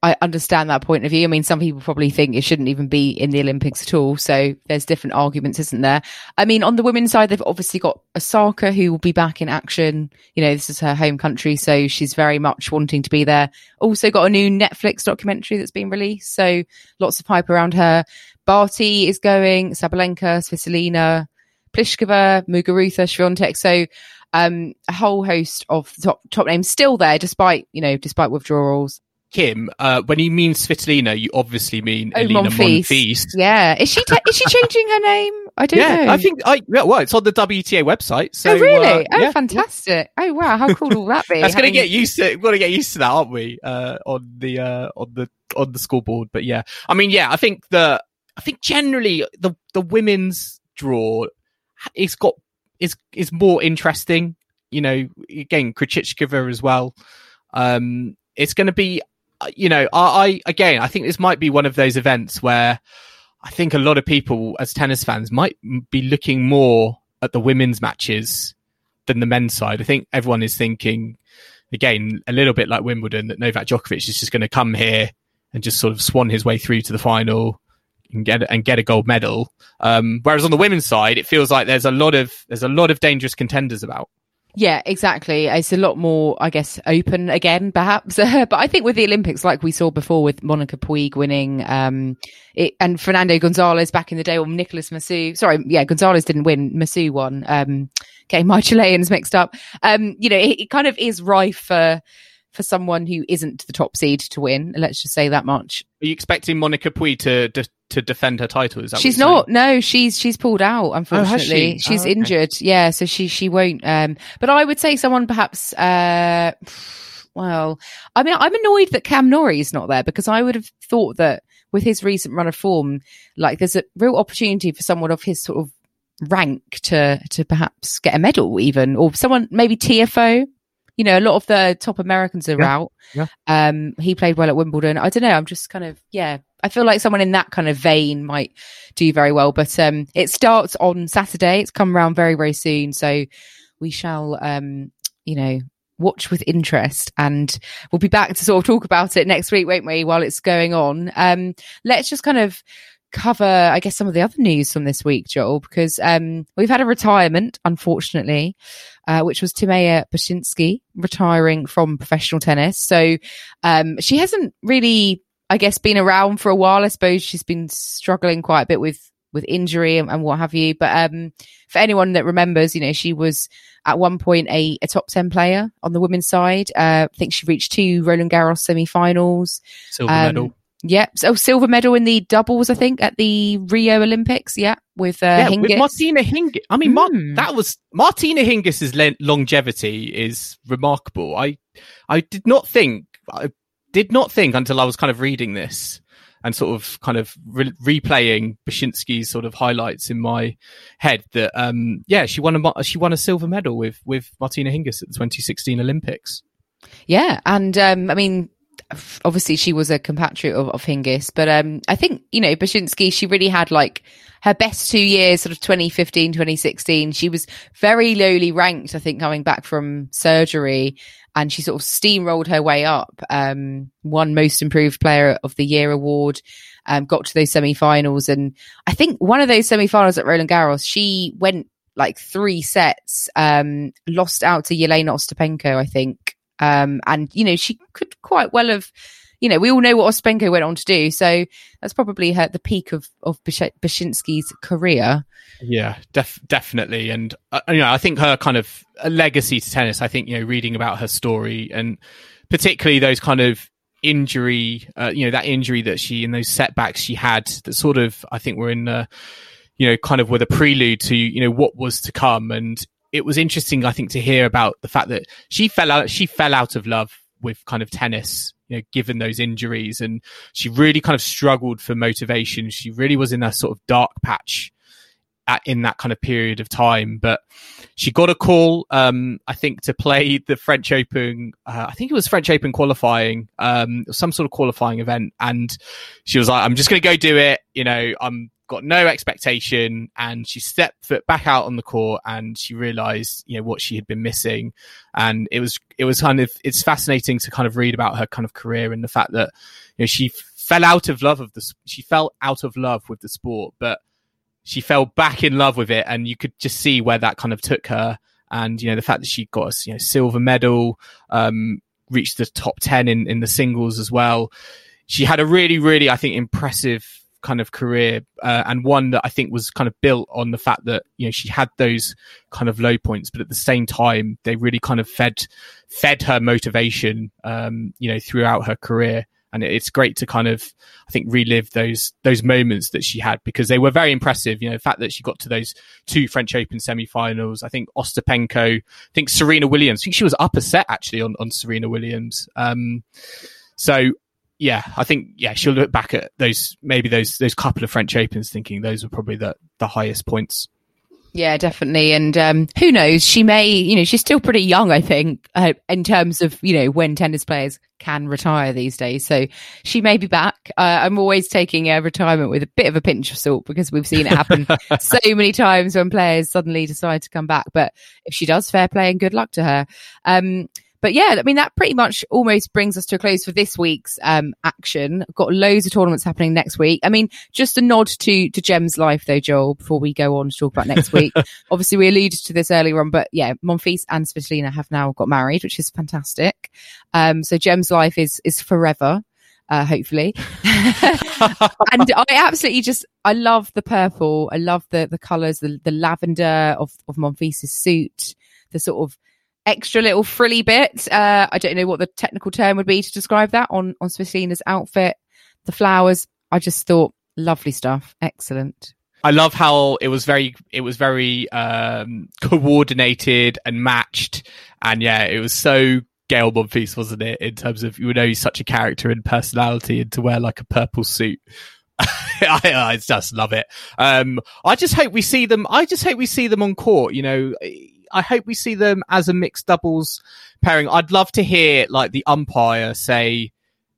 I understand that point of view. I mean, some people probably think it shouldn't even be in the Olympics at all. So there's different arguments, isn't there? I mean, on the women's side, they've obviously got Osaka who will be back in action. You know, this is her home country, so she's very much wanting to be there. Also got a new Netflix documentary that's been released. So lots of hype around her. Barty is going, Sabalenka, Svitolina, Pliskova, Muguruza, Swiatek. So um, a whole host of top top names still there, despite you know, despite withdrawals. Kim, uh, when you mean Svitolina, you obviously mean Oh, Elina Monfils. Monfils. Yeah, is she ta- is she changing her name? I don't Yeah, know. I think I yeah, well, it's on the WTA website. So oh really? uh, oh, yeah. fantastic! Oh wow, how cool will that be? [LAUGHS] That's going to get used to. We've got to get used to that, aren't we? Uh, on the uh, on the on the scoreboard. But yeah, I mean, yeah, I think the I think generally the the women's draw it's got is is more interesting. You know, again, Krejcikova as well. Um, it's going to be, you know, I, I again, I think this might be one of those events where I think a lot of people as tennis fans might be looking more at the women's matches than the men's side. I think everyone is thinking again a little bit like Wimbledon that Novak Djokovic is just going to come here and just sort of swan his way through to the final and get and get a gold medal. Um, whereas on the women's side, it feels like there's a lot of there's a lot of dangerous contenders about. Yeah, exactly. It's a lot more, I guess, open again, perhaps. [LAUGHS] but I think with the Olympics, like we saw before with Monica Puig winning, um, it, and Fernando Gonzalez back in the day, or Nicolas Massu. Sorry, yeah, Gonzalez didn't win. Massu won. Um, getting my [LAUGHS] Chileans mixed up. Um, you know, it, it kind of is rife for for someone who isn't the top seed to win. Let's just say that much. Are you expecting Monica Puig to to, to defend her title? Is that She's you're saying? not. No, she's she's pulled out. Unfortunately, she? she's Oh, okay. injured. Yeah, so she she won't. Um, but I would say someone perhaps. Uh, well, I mean, I'm annoyed that Cam Norrie is not there because I would have thought that with his recent run of form, like there's a real opportunity for someone of his sort of rank to to perhaps get a medal, even or someone maybe Tiafoe. You know, a lot of the top Americans are Yeah, out. yeah. Um, he played well at Wimbledon. I don't know. I'm just kind of yeah. I feel like someone in that kind of vein might do very well. But um, it starts on Saturday. It's come around very very soon, so we shall um, you know watch with interest and we'll be back to sort of talk about it next week won't we while it's going on um let's just kind of cover i guess some of the other news from this week joel because um we've had a retirement unfortunately uh, which was Timea Bacsinszky retiring from professional tennis. So um, she hasn't really, I guess, been around for a while. I suppose she's been struggling quite a bit with with injury and, and what have you. But um, for anyone that remembers, you know, she was at one point a, a top ten player on the women's side. Uh, I think she reached two Roland Garros semi-finals. silver Um, medal. Yep. So silver medal in the doubles, I think, at the Rio Olympics. Yeah, with uh, yeah, Hingis. with Martina Hingis. I mean, Mar- Mm. that was Martina Hingis's le- longevity is remarkable. I, I did not think, I did not think until I was kind of reading this and sort of kind of re- replaying Bacsinszky's sort of highlights in my head that, um, yeah, she won a she won a silver medal with with Martina Hingis at the 2016 Olympics. Yeah, and um, I mean, obviously she was a compatriot of, of Hingis, but um, I think you know Bacsinszky. She really had like her best two years, sort of 2015, 2016. She was very lowly ranked, I think, coming back from surgery, and she sort of steamrolled her way up. Um, won Most Improved Player of the Year award. Um, got to those semi-finals, and I think one of those semi-finals at Roland Garros, she went like three sets, um, lost out to Jelena Ostapenko, I think. Um, and you know, she could quite well have, you know, we all know what Ostapenko went on to do. So that's probably her, the peak of, of Bash- Bacsinszky's career. Yeah, def- definitely. And, uh, you know, I think her kind of a legacy to tennis, I think, you know, reading about her story and particularly those kind of injury, uh, you know, that injury that she, and those setbacks she had that sort of, I think were in, uh, you know, kind of with a prelude to, you know, what was to come. And it was interesting, I think, to hear about the fact that she fell out, she fell out of love with kind of tennis, you know, given those injuries and she really kind of struggled for motivation. She really was in a sort of dark patch at, in that kind of period of time. But she got a call, um, I think, to play [LAUGHS] the French Open. Uh, I think it was French Open qualifying, um, some sort of qualifying event, and she was like, "I'm just going to go do it." You know, I'm got no expectation, and she stepped foot back out on the court, and she realised, you know, what she had been missing, and it was it was kind of it's fascinating to kind of read about her kind of career and the fact that you know she fell out of love of the she fell out of love with the sport, but she fell back in love with it and you could just see where that kind of took her. And you know the fact that she got a you know silver medal um reached the top 10 in in the singles as well. She had a really really i think impressive kind of career, uh, and one that I think was kind of built on the fact that you know she had those kind of low points, but at the same time they really kind of fed fed her motivation, um, you know, throughout her career and it's great to kind of I think relive those those moments that she had because they were very impressive. You know, the fact that she got to those two French Open semi-finals. I think Ostapenko, I think Serena Williams. I think she was up a set actually on on Serena Williams. Um, so yeah, I think yeah she'll look back at those maybe those those couple of French Opens thinking those were probably the the highest points. Yeah, definitely. And um, who knows? She may, you know, she's still pretty young, I think, uh, in terms of, you know, when tennis players can retire these days. So she may be back. Uh, I'm always taking a retirement with a bit of a pinch of salt because we've seen it happen [LAUGHS] so many times when players suddenly decide to come back. But if she does, fair play and good luck to her. Um, but yeah, I mean, that pretty much almost brings us to a close for this week's um, action. got loads of tournaments happening next week. I mean, just a nod to, to GEMS Life though, Joel, before we go on to talk about next week. [LAUGHS] Obviously, we alluded to this earlier on, but yeah, Monfils and Svitolina have now got married, which is fantastic. Um, so GEMS Life is, is forever. Uh, hopefully. [LAUGHS] [LAUGHS] and I absolutely just, I love the purple. I love the, the colors, the, the lavender of, of Monfils' suit, the sort of extra little frilly bit. Uh, I don't know what the technical term would be to describe that on, on Svitolina's outfit. The flowers, I just thought lovely stuff. Excellent. I love how it was very, it was very, um, coordinated and matched. And yeah, it was so Gael Monfils, wasn't it? In terms of, you know, he's such a character and personality and to wear like a purple suit. [LAUGHS] I, I, just love it. Um, I just hope we see them. I just hope we see them on court. You know, I hope we see them as a mixed doubles pairing. I'd love to hear like the umpire say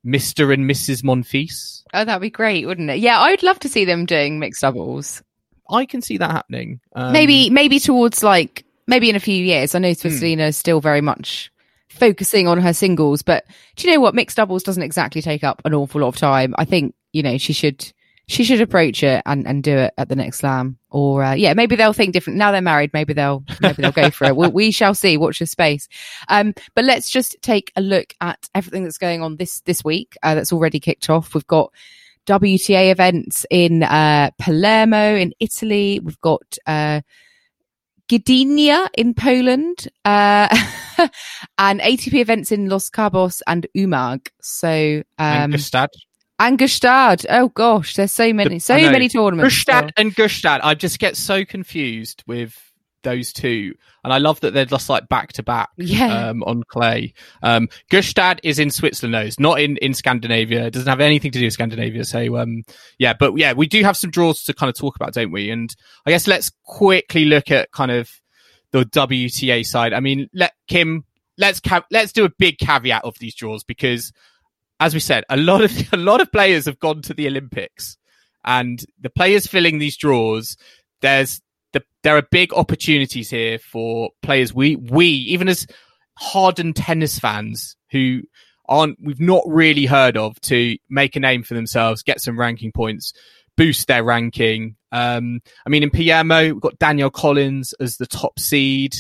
Mr. and Mrs. Monfils. Oh, that'd be great, wouldn't it? Yeah, I'd love to see them doing mixed doubles. I can see that happening. Um, maybe, maybe towards like, maybe in a few years. I know hmm. is still very much focusing on her singles, but do you know what? Mixed doubles doesn't exactly take up an awful lot of time. I think, you know, she should she should approach it and, and do it at the next slam. Or uh, yeah, maybe they'll think different. Now they're married, maybe they'll maybe they'll go for it. we, we shall see. Watch the space. Um, but let's just take a look at everything that's going on this this week. Uh, that's already kicked off. We've got WTA events in uh, Palermo in Italy. We've got uh, Gdynia in Poland, uh, [LAUGHS] and ATP events in Los Cabos and Umag. So, um, and and Gstaad. Oh gosh, there's so many, so many tournaments. Gstaad and Gstaad. I just get so confused with those two, and I love that they're just like back to back. Yeah. Um, on clay. Um, Gstaad is in Switzerland, though. It's not in in Scandinavia. It doesn't have anything to do with Scandinavia. So, um, yeah, but yeah, we do have some draws to kind of talk about, don't we? And I guess let's quickly look at kind of the WTA side. I mean, let Kim. Let's ca- let's do a big caveat of these draws because as we said, a lot of [LAUGHS] a lot of players have gone to the Olympics, and the players filling these draws. There's the, there are big opportunities here for players. We we even as hardened tennis fans who aren't we've not really heard of to make a name for themselves, get some ranking points, boost their ranking. Um, I mean, in Palermo, we've got Danielle Collins as the top seed.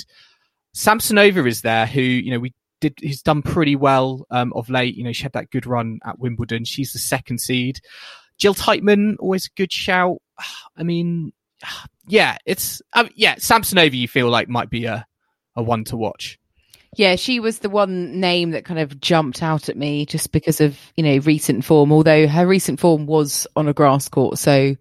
Samsonova is there, who you know we did he's done pretty well um, of late. You know, she had that good run at Wimbledon. She's the second seed. Jill Teichmann, always a good shout. [SIGHS] I mean, [SIGHS] yeah, it's um, yeah, Samsonova. You feel like might be a a one to watch. Yeah, she was the one name that kind of jumped out at me just because of you know recent form. Although her recent form was on a grass court, so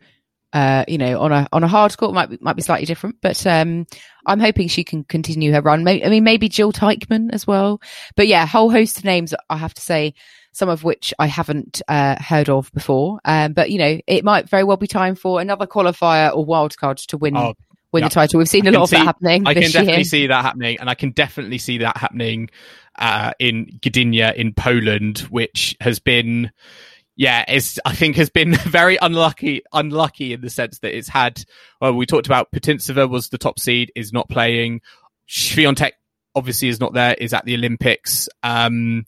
uh, you know, on a on a hard court might be, might be slightly different, but um, I'm hoping she can continue her run. I mean, maybe Jill Teichmann as well. But yeah, whole host of names. I have to say, some of which I haven't uh, heard of before. Um, but you know, it might very well be time for another qualifier or wildcard to win. Oh, win yeah. the title. We've seen a lot of that happening. I can definitely year. see that happening, and I can definitely see that happening uh, in Gdynia in Poland, which has been yeah, is I think has been [LAUGHS] very unlucky, unlucky in the sense that it's had. Well, we talked about Putintseva was the top seed, is not playing. Swiatek obviously is not there, is at the Olympics. Um,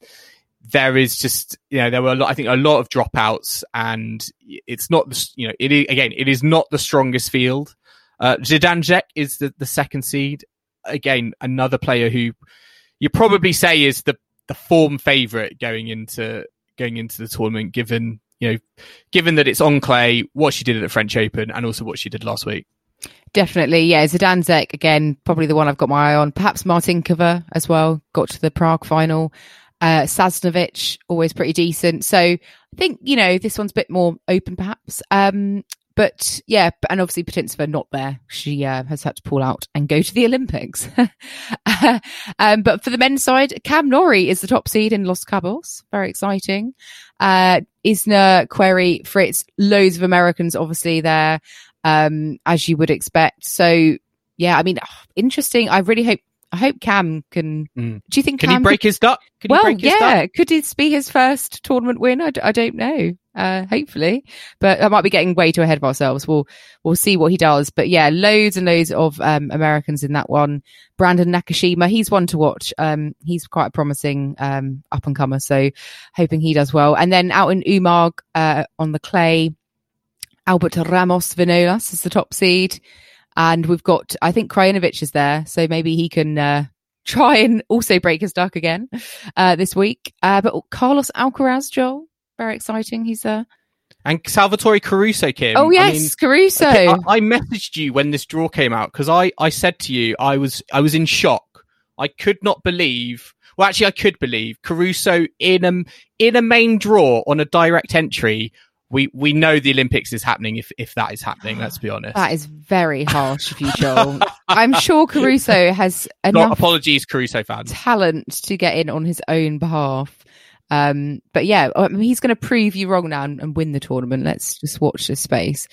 there is just you know there were a lot, I think a lot of dropouts, and it's not you know it is, again it is not the strongest field. Uh, Zidansek is the, the second seed. Again, another player who you probably say is the the form favorite going into going into the tournament, given you know, given that it's on clay, what she did at the French Open and also what she did last week. Definitely, yeah. Zidansek again, probably the one I've got my eye on. Perhaps Martincova as well. Got to the Prague final. Uh, Sasnovich always pretty decent. So I think you know this one's a bit more open, perhaps. Um, but yeah, and obviously Putintseva not there. She uh, has had to pull out and go to the Olympics. [LAUGHS] um, but for the men's side, Cam Norrie is the top seed in Los Cabos. Very exciting. Uh, Isner, Querrey, Fritz, loads of Americans obviously there, um, as you would expect. So yeah, I mean, [SIGHS] interesting. I really hope I hope Cam can. Mm. Do you think can Cam he break could, his duck? Can well, he break his yeah. Duck? Could this be his first tournament win? I, d- I don't know. Uh, hopefully, but I might be getting way too ahead of ourselves. We'll we'll see what he does. But yeah, loads and loads of um, Americans in that one. Brandon Nakashima, he's one to watch. Um, he's quite a promising um, up and comer. So hoping he does well. And then out in Umag uh, on the clay, Albert Ramos Vinolas is the top seed. And we've got, I think Krajinovic is there, so maybe he can uh, try and also break his duck again uh, this week. Uh, but Carlos Alcaraz, Joel, very exciting. He's there. And Salvatore Caruso, Kim. Oh yes, I mean, Caruso. okay, I, I messaged you when this draw came out because I, I said to you I was I was in shock. I could not believe. Well, actually, I could believe Caruso in a in a main draw on a direct entry we we know the Olympics is happening if if that is happening. Let's be honest. That is very harsh of you, Joel. I'm sure Caruso [LAUGHS] has Not enough apologies, Caruso fans. talent to get in on his own behalf. Um, but yeah, I mean, he's going to prove you wrong now and, and win the tournament. Let's just watch this space.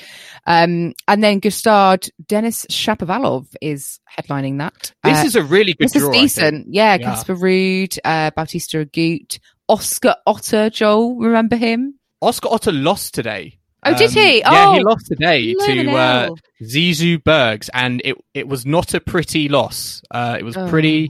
Um, and then Gstaad Denis Shapovalov is headlining that. This Uh, is a really good this draw. is decent. Yeah, Yeah. Casper Ruud, uh, Bautista Agut, Oscar Otte, Joel, remember him? Oscar Otte lost today. Oh, did he? Yeah, he Oh, lost today to uh. Zizou Bergs, and it it was not a pretty loss. Uh, it was Oh. pretty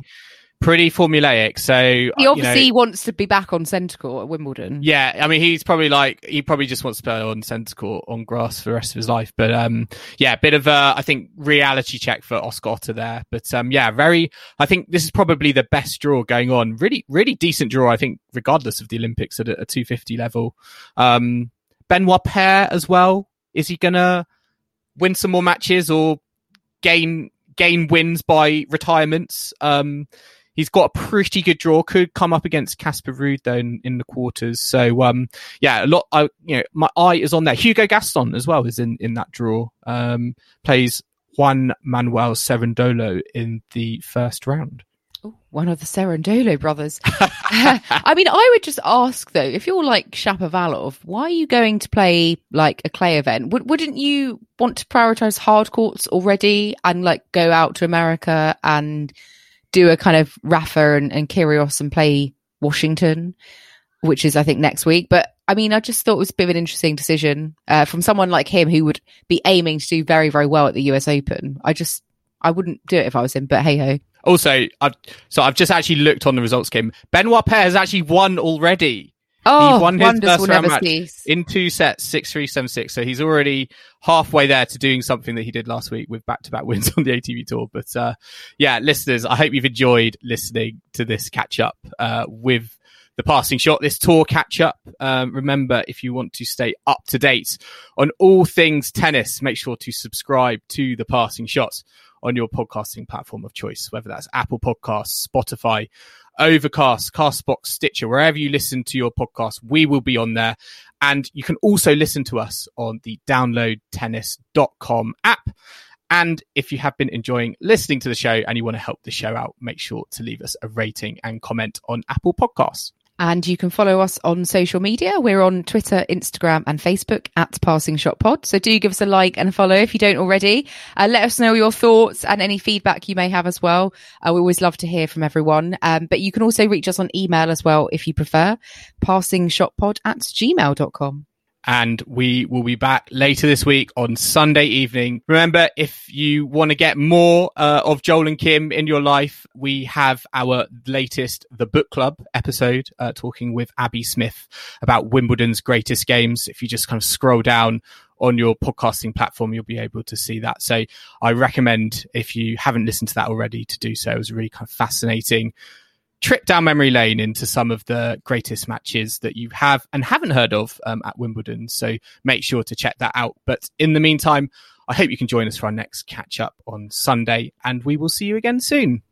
pretty formulaic. So uh, he you know, obviously wants to be back on centre court at Wimbledon. Yeah, I mean, he's probably like he probably just wants to play on centre court on grass for the rest of his life. But um, yeah, a bit of a I think reality check for Oscar Otte there. But um, yeah, very. I think this is probably the best draw going on. Really, really decent draw. I think regardless of the Olympics at a, a 250 level. Um, Benoit Paire as well. Is he gonna win some more matches or gain gain wins by retirements? Um, he's got a pretty good draw. Could come up against Casper Ruud though in, in the quarters. So um, yeah, a lot. I you know my eye is on there. Hugo Gaston as well is in in that draw. Um, plays Juan Manuel Cerundolo in the first round. Ooh, one of the Serendolo brothers. [LAUGHS] I mean, I would just ask though, if you're like Shapovalov, why are you going to play like a clay event? Would, wouldn't you want to prioritize hard courts already and like go out to America and do a kind of Rafa and, and Kyrgios and play Washington, which is I think next week. But I mean, I just thought it was a bit of an interesting decision uh, from someone like him who would be aiming to do very, very well at the US Open. I just, I wouldn't do it if I was him, but hey ho. Also, I've so I've just actually looked on the results Kim. Benoit Paire has actually won already. Oh, won his first round match cease. in two sets, six three seven six. So he's already halfway there to doing something that he did last week with back to back wins on the ATP tour. But uh, yeah, listeners, I hope you've enjoyed listening to this catch up uh, with the passing shot, this tour catch up. Um, remember, if you want to stay up to date on all things tennis, make sure to subscribe to the passing shots on your podcasting platform of choice, whether that's Apple Podcasts, Spotify, Overcast, Castbox, Stitcher, wherever you listen to your podcast, we will be on there. And you can also listen to us on the downloadtennis.com app. And if you have been enjoying listening to the show and you want to help the show out, make sure to leave us a rating and comment on Apple Podcasts. And you can follow us on social media. We're on Twitter, Instagram, and Facebook at Passing Shot Pod. So do give us a like and a follow if you don't already. Uh, let us know your thoughts and any feedback you may have as well. Uh, we always love to hear from everyone. Um, but you can also reach us on email as well if you prefer. Passingshotpod at gmail.com. and we will be back later this week on Sunday evening. Remember, if you want to get more uh, of Joel and Kim in your life, we have our latest The Book Club episode uh, talking with Abby Smith about Wimbledon's greatest games. If you just kind of scroll down on your podcasting platform, you'll be able to see that. So I recommend if you haven't listened to that already to do so. It was really kind of fascinating trip down memory lane into some of the greatest matches that you have and haven't heard of um, at Wimbledon. So make sure to check that out. But in the meantime, I hope you can join us for our next catch up on Sunday, and we will see you again soon.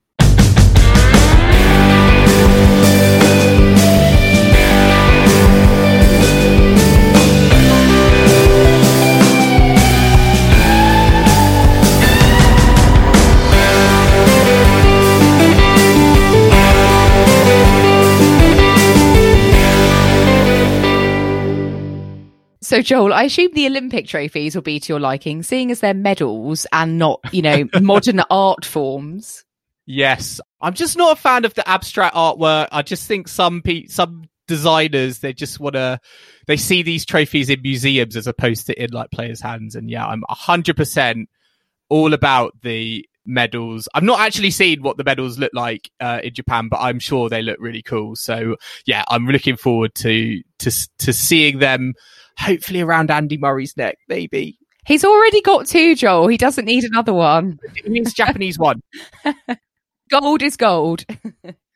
So, Joel, I assume the Olympic trophies will be to your liking, seeing as they're medals and not, you know, [LAUGHS] modern art forms. Yes, I'm just not a fan of the abstract artwork. I just think some pe- some designers they just want to they see these trophies in museums as opposed to in like players' hands. And yeah, I'm hundred percent all about the medals. I've not actually seen what the medals look like uh, in Japan, but I'm sure they look really cool. So yeah, I'm looking forward to to to seeing them hopefully around Andy Murray's neck, maybe. He's already got two, Joel. He doesn't need another one. It means Japanese one. [LAUGHS] gold is gold. [LAUGHS]